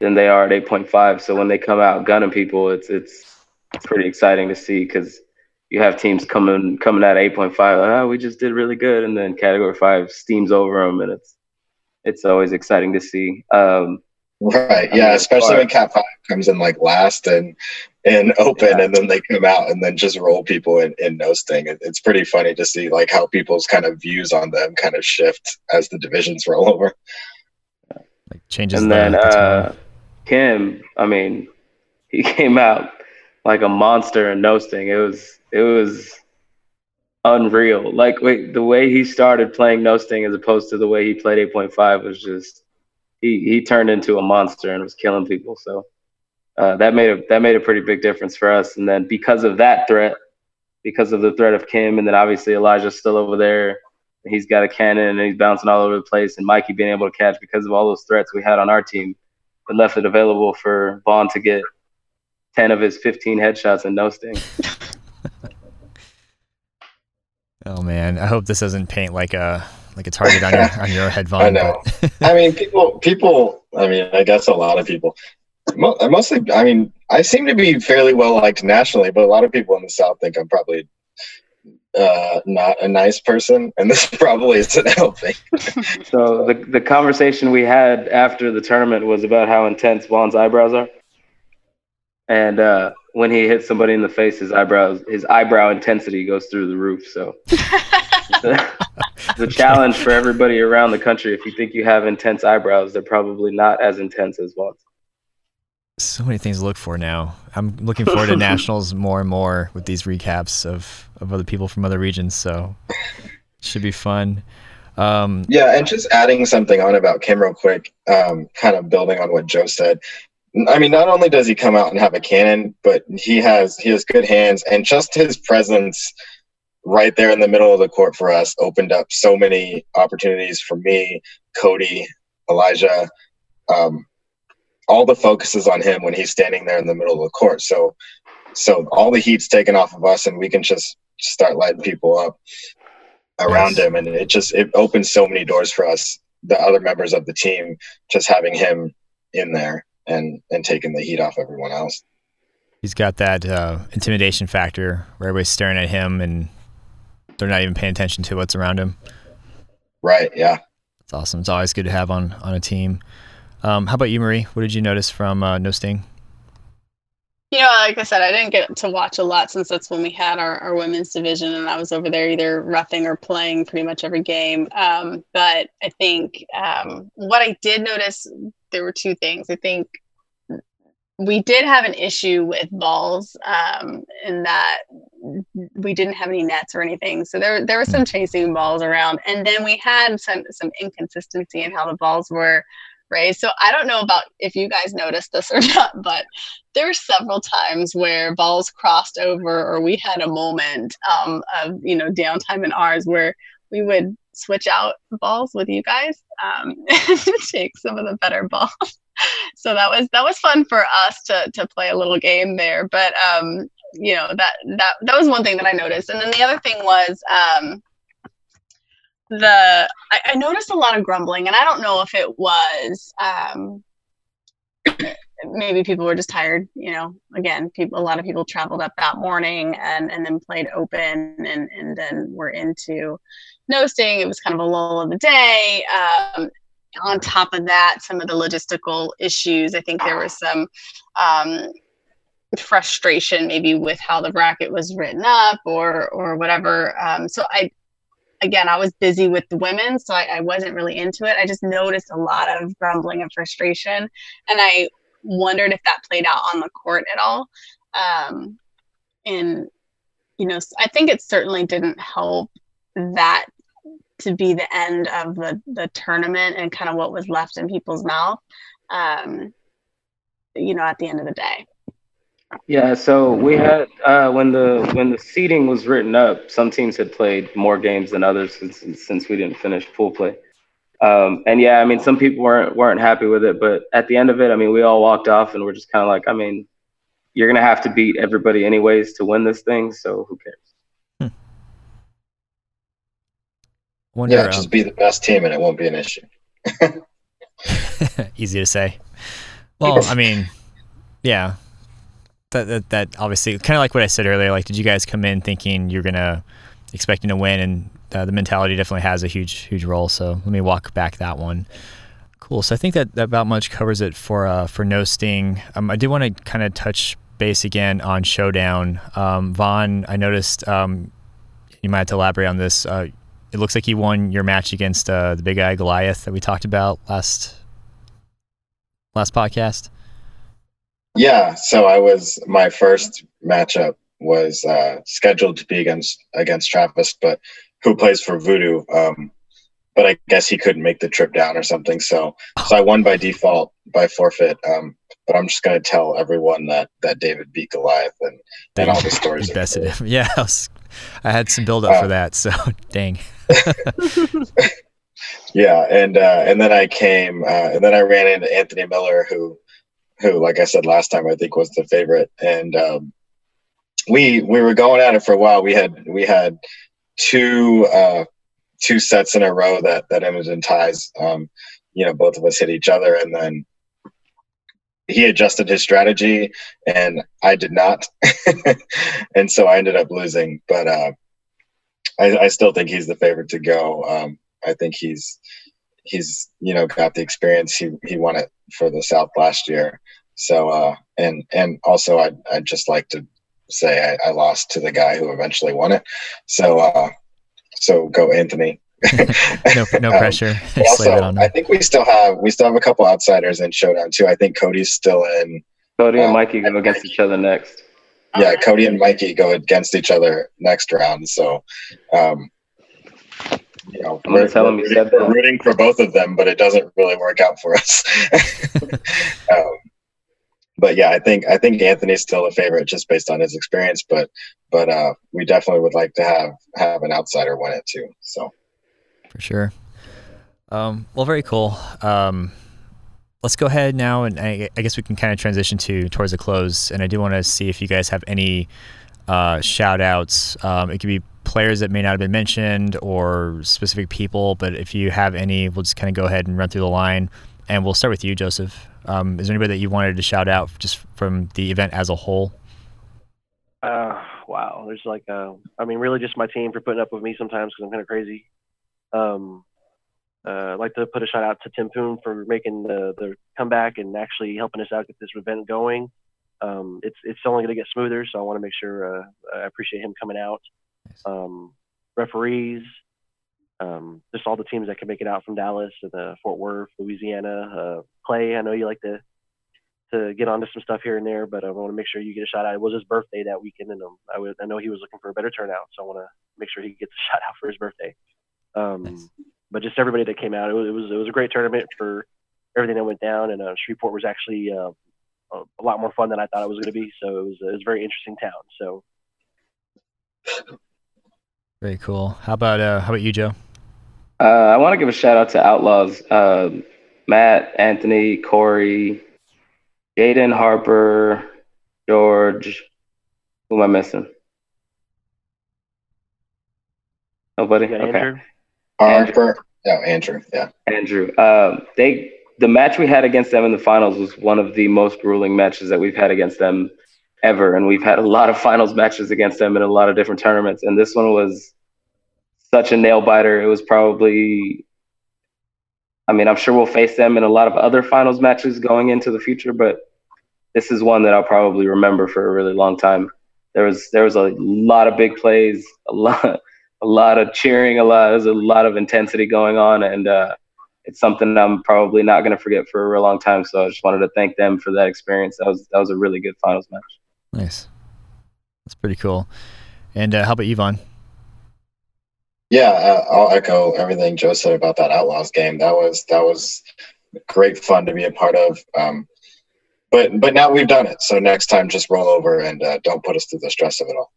than they are at 8.5. So when they come out gunning people, it's it's pretty exciting to see because you have teams coming coming at 8.5 oh, we just did really good and then category 5 steams over them and it's it's always exciting to see. Um, right yeah especially when cat 5 comes in like last and and open yeah. and then they come out and then just roll people in, in no sting. It, it's pretty funny to see like how people's kind of views on them kind of shift as the divisions roll over. Like changes and the, then the uh, kim i mean he came out like a monster in no sting it was it was unreal. Like wait, the way he started playing no sting as opposed to the way he played 8.5 was just he he turned into a monster and was killing people. So uh, that made a that made a pretty big difference for us. And then because of that threat, because of the threat of Kim, and then obviously Elijah's still over there. He's got a cannon and he's bouncing all over the place. And Mikey being able to catch because of all those threats we had on our team, it left it available for Von to get 10 of his 15 headshots and no sting. oh man, I hope this doesn't paint like a like a target on your on your head. I know. I mean, people, people. I mean, I guess a lot of people. Mostly, I mean, I seem to be fairly well liked nationally, but a lot of people in the South think I'm probably uh, not a nice person, and this probably isn't helping. so the the conversation we had after the tournament was about how intense Von's eyebrows are, and uh, when he hits somebody in the face, his eyebrows, his eyebrow intensity goes through the roof. So it's a, it's a challenge for everybody around the country. If you think you have intense eyebrows, they're probably not as intense as Von's. So many things to look for now. I'm looking forward to nationals more and more with these recaps of, of other people from other regions. So should be fun. Um, yeah, and just adding something on about Kim real quick, um, kind of building on what Joe said I mean, not only does he come out and have a cannon, but he has he has good hands, and just his presence right there in the middle of the court for us opened up so many opportunities for me, Cody, Elijah. Um, all the focus is on him when he's standing there in the middle of the court. So, so all the heat's taken off of us, and we can just start lighting people up around Yes. him, and it just it opens so many doors for us, the other members of the team, just having him in there and and taking the heat off everyone else. He's got that uh, intimidation factor where everybody's staring at him and they're not even paying attention to what's around him. Right? Yeah. It's awesome. It's always good to have on on a team. Um, how about you, Marie? What did you notice from uh, No Sting? You know, like I said, I didn't get to watch a lot since that's when we had our, our women's division, and I was over there either roughing or playing pretty much every game. Um, but I think um, what I did notice, there were two things. I think we did have an issue with balls um, in that we didn't have any nets or anything. So there, there was some chasing balls around, and then we had some some inconsistency in how the balls were raised. So I don't know about if you guys noticed this or not, but there were several times where balls crossed over, or we had a moment um, of you know downtime in ours where we would switch out balls with you guys um, to take some of the better balls. so that was that was fun for us to to play a little game there. But um, you know that that that was one thing that I noticed, and then the other thing was. Um, the I, I noticed a lot of grumbling, and I don't know if it was um, maybe people were just tired. You know, again, people a lot of people traveled up that morning and and then played open, and and then were into no sting. It was kind of a lull of the day. Um, on top of that, some of the logistical issues. I think there was some um, frustration maybe with how the bracket was written up or or whatever. Um, so I again, I was busy with the women, so I, I, wasn't really into it. I just noticed a lot of grumbling and frustration, and I wondered if that played out on the court at all. Um, and you know, I think it certainly didn't help that to be the end of the the tournament and kind of what was left in people's mouth. Um, you know, at the end of the day. Yeah, so we had uh, when the when the seeding was written up, some teams had played more games than others since since we didn't finish full play. Um, and yeah, I mean, some people weren't weren't happy with it, but at the end of it, I mean, we all walked off and we're just kind of like, I mean, you're gonna have to beat everybody anyways to win this thing, so who cares? Wonder, yeah, um, just be the best team and it won't be an issue. Easy to say. Well, I mean, yeah, that that, that obviously kind of like what I said earlier. Like, did you guys come in thinking you're gonna expecting to win, and uh, the mentality definitely has a huge huge role. So let me walk back that one. Cool. So I think that, that about much covers it for uh, for no sting. Um, I do want to kind of touch base again on showdown. Um, Von, I noticed um, you might have to elaborate on this. Uh, it looks like you won your match against uh, the big guy Goliath that we talked about last last podcast. Yeah, so I was my first matchup was uh, scheduled to be against against Travis, but who plays for Voodoo. Um, but I guess he couldn't make the trip down or something. So so I won by default by forfeit. Um, but I'm just gonna tell everyone that that David beat Goliath and, and all the stories. You bested him. Yeah, I, was, I had some build up Uh, for that. So dang. yeah, and uh, and then I came uh, and then I ran into Anthony Miller, who who, like I said last time, I think was the favorite, and um, we we were going at it for a while. We had we had two uh, two sets in a row that that in ties. Um, you know, both of us hit each other, and then he adjusted his strategy, and I did not, and so I ended up losing. But uh, I, I still think he's the favorite to go. Um, I think he's he's you know got the experience. He he won it for the South last year. So uh, and and also I I just like to say I, I lost to the guy who eventually won it. So uh, so go Anthony. no no Um, pressure. But Slay that also, on I think we still have we still have a couple outsiders in Showdown too. I think Cody's still in. Cody and Um, Mikey go against each other next. Yeah, Cody and Mikey go against each other next round. So, um, you know, I'm gonna we're, tell him we're rooting, said we're rooting for both of them, but it doesn't really work out for us. um, but yeah, I think I think Anthony's still a favorite just based on his experience. But but uh, we definitely would like to have have an outsider win it too. So for sure. Um, well, very cool. Um, let's go ahead now, and I, I, guess we can kind of transition to towards the close. And I do want to see if you guys have any uh, shout outs. Um, it could be players that may not have been mentioned or specific people, but if you have any, we'll just kind of go ahead and run through the line. And we'll start with you, Joseph. Um, is there anybody that you wanted to shout out just from the event as a whole? Uh, wow. There's like, uh, I mean, really just my team for putting up with me sometimes because I'm kind of crazy. Um, uh, I'd like to put a shout out to Tim Poon for making the, the comeback and actually helping us out get this event going. Um, it's it's only going to get smoother, so I want to make sure uh, I appreciate him coming out. Um, referees, um, just all the teams that can make it out from Dallas and uh, Fort Worth, Louisiana. Uh, Clay, I know you like to to get onto some stuff here and there, but I want to make sure you get a shout out. It was his birthday that weekend, and um, I, would, I know he was looking for a better turnout, so I want to make sure he gets a shout out for his birthday. Um, nice but just everybody that came out, it was, it was, it was a great tournament for everything that went down. And uh, Shreveport was actually uh, a, lot more fun than I thought it was going to be. So it was, it was a very interesting town. So very cool. How about uh, how about you, Joe? Uh, I want to give a shout out to Outlaws, uh, Matt, Anthony, Corey, Jaden, Harper, George. Who am I missing? Nobody. Okay. Andrew? Harper. Yeah, Andrew. Yeah. Andrew. Uh, they the match we had against them in the finals was one of the most grueling matches that we've had against them ever, and we've had a lot of finals matches against them in a lot of different tournaments, and this one was such a nail biter. It was probably. I mean, I'm sure we'll face them in a lot of other finals matches going into the future, but this is one that I'll probably remember for a really long time. There was there was a lot of big plays, a lot a lot of cheering, a lot there's a lot of intensity going on, and uh, it's something I'm probably not going to forget for a real long time. So I just wanted to thank them for that experience. That was that was a really good finals match. Nice, that's pretty cool. And uh, how about you, Von? Yeah, uh, I'll echo everything Joe said about that Outlaws game. That was that was great fun to be a part of. Um, but but now we've done it, so next time just roll over and uh, don't put us through the stress of it all.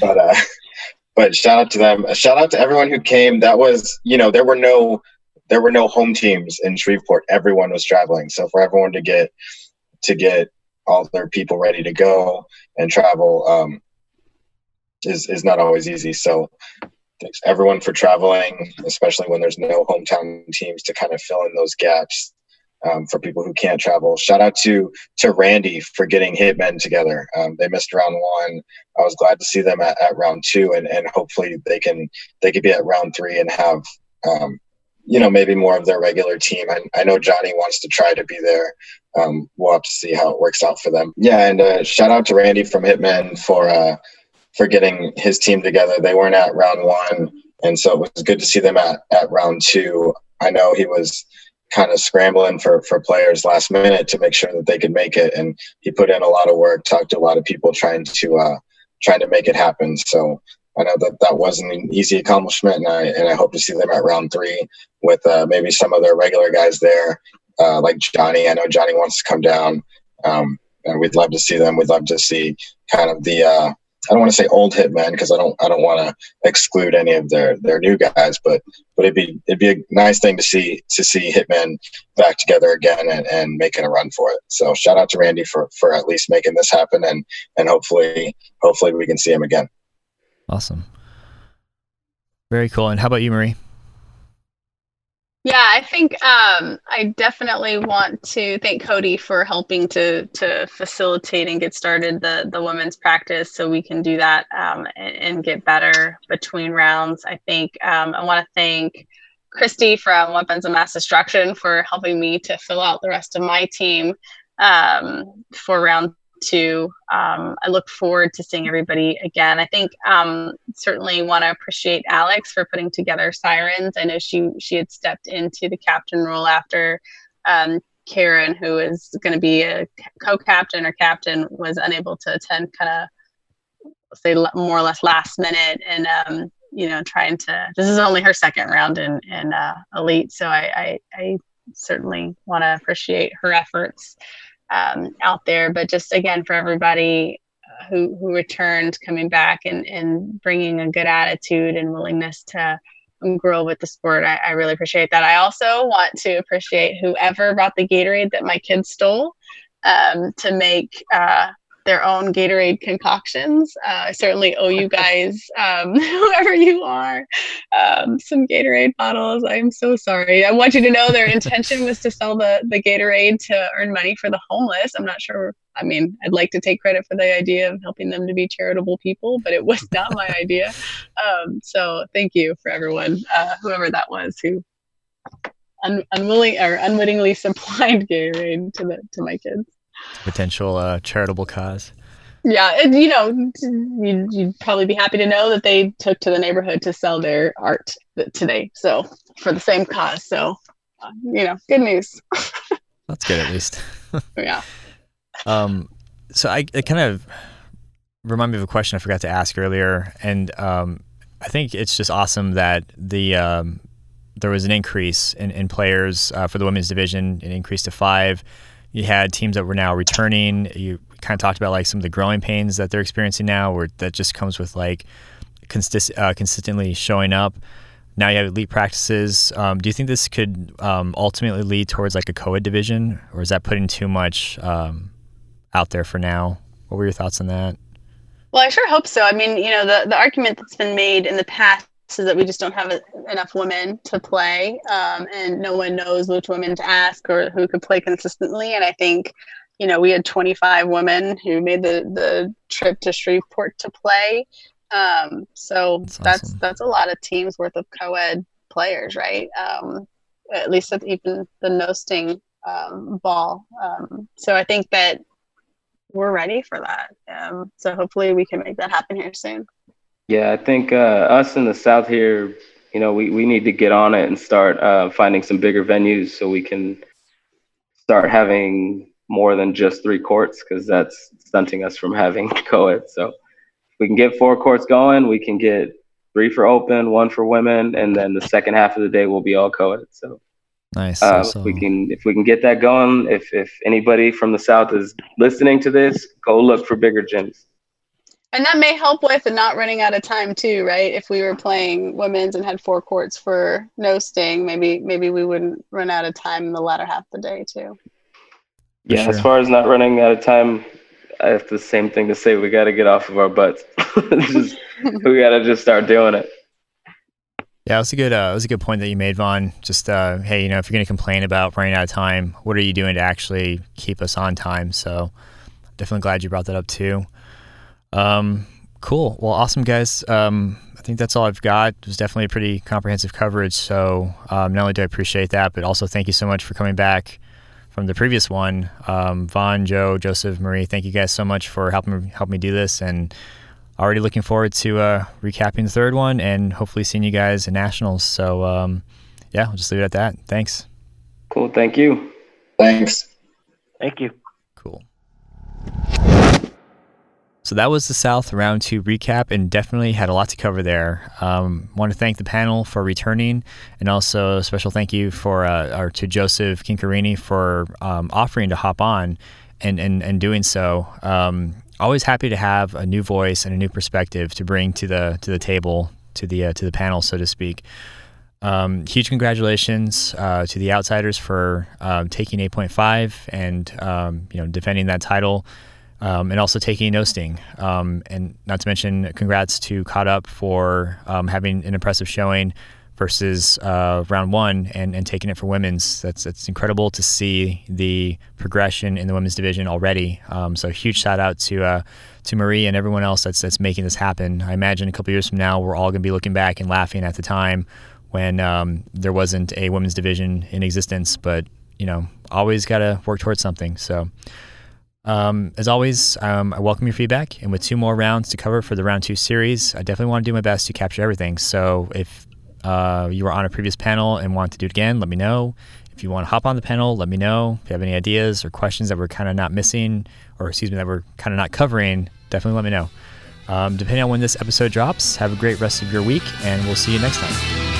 but uh, but shout out to them. A shout out to everyone who came. That was, you know, there were no there were no home teams in Shreveport. Everyone was traveling. So for everyone to get to get all their people ready to go and travel um, is is not always easy. So thanks everyone for traveling, especially when there's no hometown teams to kind of fill in those gaps um, for people who can't travel. Shout out to to Randy for getting Hitmen together. Um, they missed round one. I was glad to see them at, at round two, and, and hopefully they can they could be at round three and have um, you know maybe more of their regular team. I, I know Johnny wants to try to be there. Um, we'll have to see how it works out for them. Yeah, and uh, shout out to Randy from Hitman for uh, for getting his team together. They weren't at round one, and so it was good to see them at at round two. I know he was kind of scrambling for for players last minute to make sure that they could make it and he put in a lot of work talked to a lot of people trying to uh trying to make it happen so I know that that wasn't an easy accomplishment, and I and I hope to see them at round three with uh, maybe some of their regular guys there, uh, like Johnny. I know Johnny wants to come down, um, and we'd love to see them. We'd love to see kind of the uh, I don't want to say old hitmen because I don't I don't want to exclude any of their their new guys, but but it'd be it'd be a nice thing to see to see hitmen back together again and, and making a run for it. So shout out to Randy for for at least making this happen and and hopefully hopefully we can see him again. Awesome. Very cool. And how about you, Marie? Yeah, I think um, I definitely want to thank Cody for helping to to facilitate and get started the the women's practice, so we can do that um, and, and, get better between rounds. I think um, I want to thank Christy from Weapons of Mass Destruction for helping me to fill out the rest of my team um, for round to. Um, I look forward to seeing everybody again. I think um, certainly want to appreciate Alex for putting together Sirens. I know she she had stepped into the captain role after um, Karen, who is going to be a co-captain or captain, was unable to attend. Kind of say more or less last minute and um, you know trying to. This is only her second round in in uh, elite, so I I, I certainly want to appreciate her efforts. Um, out there. But just again, for everybody uh, who who returned, coming back and and bringing a good attitude and willingness to grow with the sport, I, I really appreciate that. I also want to appreciate whoever brought the Gatorade that my kids stole um, to make. Uh, their own Gatorade concoctions. Uh, I certainly owe you guys, um, whoever you are, um, some Gatorade bottles. I'm so sorry. I want you to know their intention was to sell the, the Gatorade to earn money for the homeless. I'm not sure. I mean, I'd like to take credit for the idea of helping them to be charitable people, but it was not my idea. Um, so thank you for everyone, uh, whoever that was who un- unwilling or unwittingly supplied Gatorade to the to my kids potential uh, charitable cause. Yeah, and, you know, you'd, you'd, probably be happy to know that they took to the neighborhood to sell their art today. So for the same cause. So, uh, you know, good news. That's good at least. yeah. Um, so I it kind of remind me of a question I forgot to ask earlier, and um, I think it's just awesome that the um, there was an increase in, in players uh, for the women's division, an increase to five you had teams that were now returning. You kind of talked about like some of the growing pains that they're experiencing now, where that just comes with like consist- uh, consistently showing up. Now you have elite practices. Um, do you think this could um, ultimately lead towards like a co-ed division, or is that putting too much um, out there for now? What were your thoughts on that? Well, I sure hope so. I mean, you know, the the argument that's been made in the past is that we just don't have a, enough women to play, um, and no one knows which women to ask or who could play consistently. And I think, you know, we had 25 women who made the the trip to Shreveport to play. Um, so that's that's, awesome. that's, a lot of teams worth of co-ed players, right? Um, at least at even the no sting um, ball. Um, so I think that we're ready for that. Um, so hopefully we can make that happen here soon. Yeah, I think uh, us in the South here, you know, we, we need to get on it and start uh, finding some bigger venues so we can start having more than just three courts because that's stunting us from having co-ed. So if we can get four courts going, we can get three for open, one for women, and then the second half of the day will be all co-ed. So nice. Uh, if we can if we can get that going, if if anybody from the South is listening to this, go look for bigger gyms. And that may help with not running out of time too, right? If we were playing women's and had four courts for no sting, maybe maybe we wouldn't run out of time in the latter half of the day too. Yeah, sure. as far as not running out of time, I have the same thing to say. We got to get off of our butts. just, we got to just start doing it. Yeah, it was a good. Uh, it was a good point that you made, Von. Just uh, hey, you know, if you're going to complain about running out of time, what are you doing to actually keep us on time? So, definitely glad you brought that up too. Um, cool. Well, awesome, guys. Um, I think that's all I've got. It was definitely a pretty comprehensive coverage. So um, not only do I appreciate that, but also thank you so much for coming back from the previous one. Um, Von, Joe, Joseph, Marie, thank you guys so much for helping help me do this. And already looking forward to uh, recapping the third one and hopefully seeing you guys at nationals. So um, yeah, I'll just leave it at that. Thanks. Cool. Thank you. Thanks. Thank you. Cool. So that was the South round two recap, and definitely had a lot to cover there. Um, want to thank the panel for returning, and also a special thank you for uh, or to Joseph Chincarini for um, offering to hop on and and, and doing so. Um, always happy to have a new voice and a new perspective to bring to the to the table to the uh, to the panel, so to speak. Um, huge congratulations uh, to the outsiders for um, taking 8.5 and um, you know defending that title um, and also taking no sting. Um, and not to mention, congrats to Caught Up for um, having an impressive showing versus uh, round one and, and taking it for women's. That's that's incredible to see the progression in the women's division already. Um, so huge shout out to uh, to Marie and everyone else that's that's making this happen. I imagine a couple years from now, we're all going to be looking back and laughing at the time when um, there wasn't a women's division in existence. But you know, always got to work towards something. So. Um, as always, um, I welcome your feedback. And with two more rounds to cover for the round two series, I definitely want to do my best to capture everything. So if uh, you were on a previous panel and want to do it again, let me know. If you want to hop on the panel, let me know. If you have any ideas or questions that we're kind of not missing, or excuse me, that we're kind of not covering, definitely let me know. Um, depending on when this episode drops, have a great rest of your week, and we'll see you next time.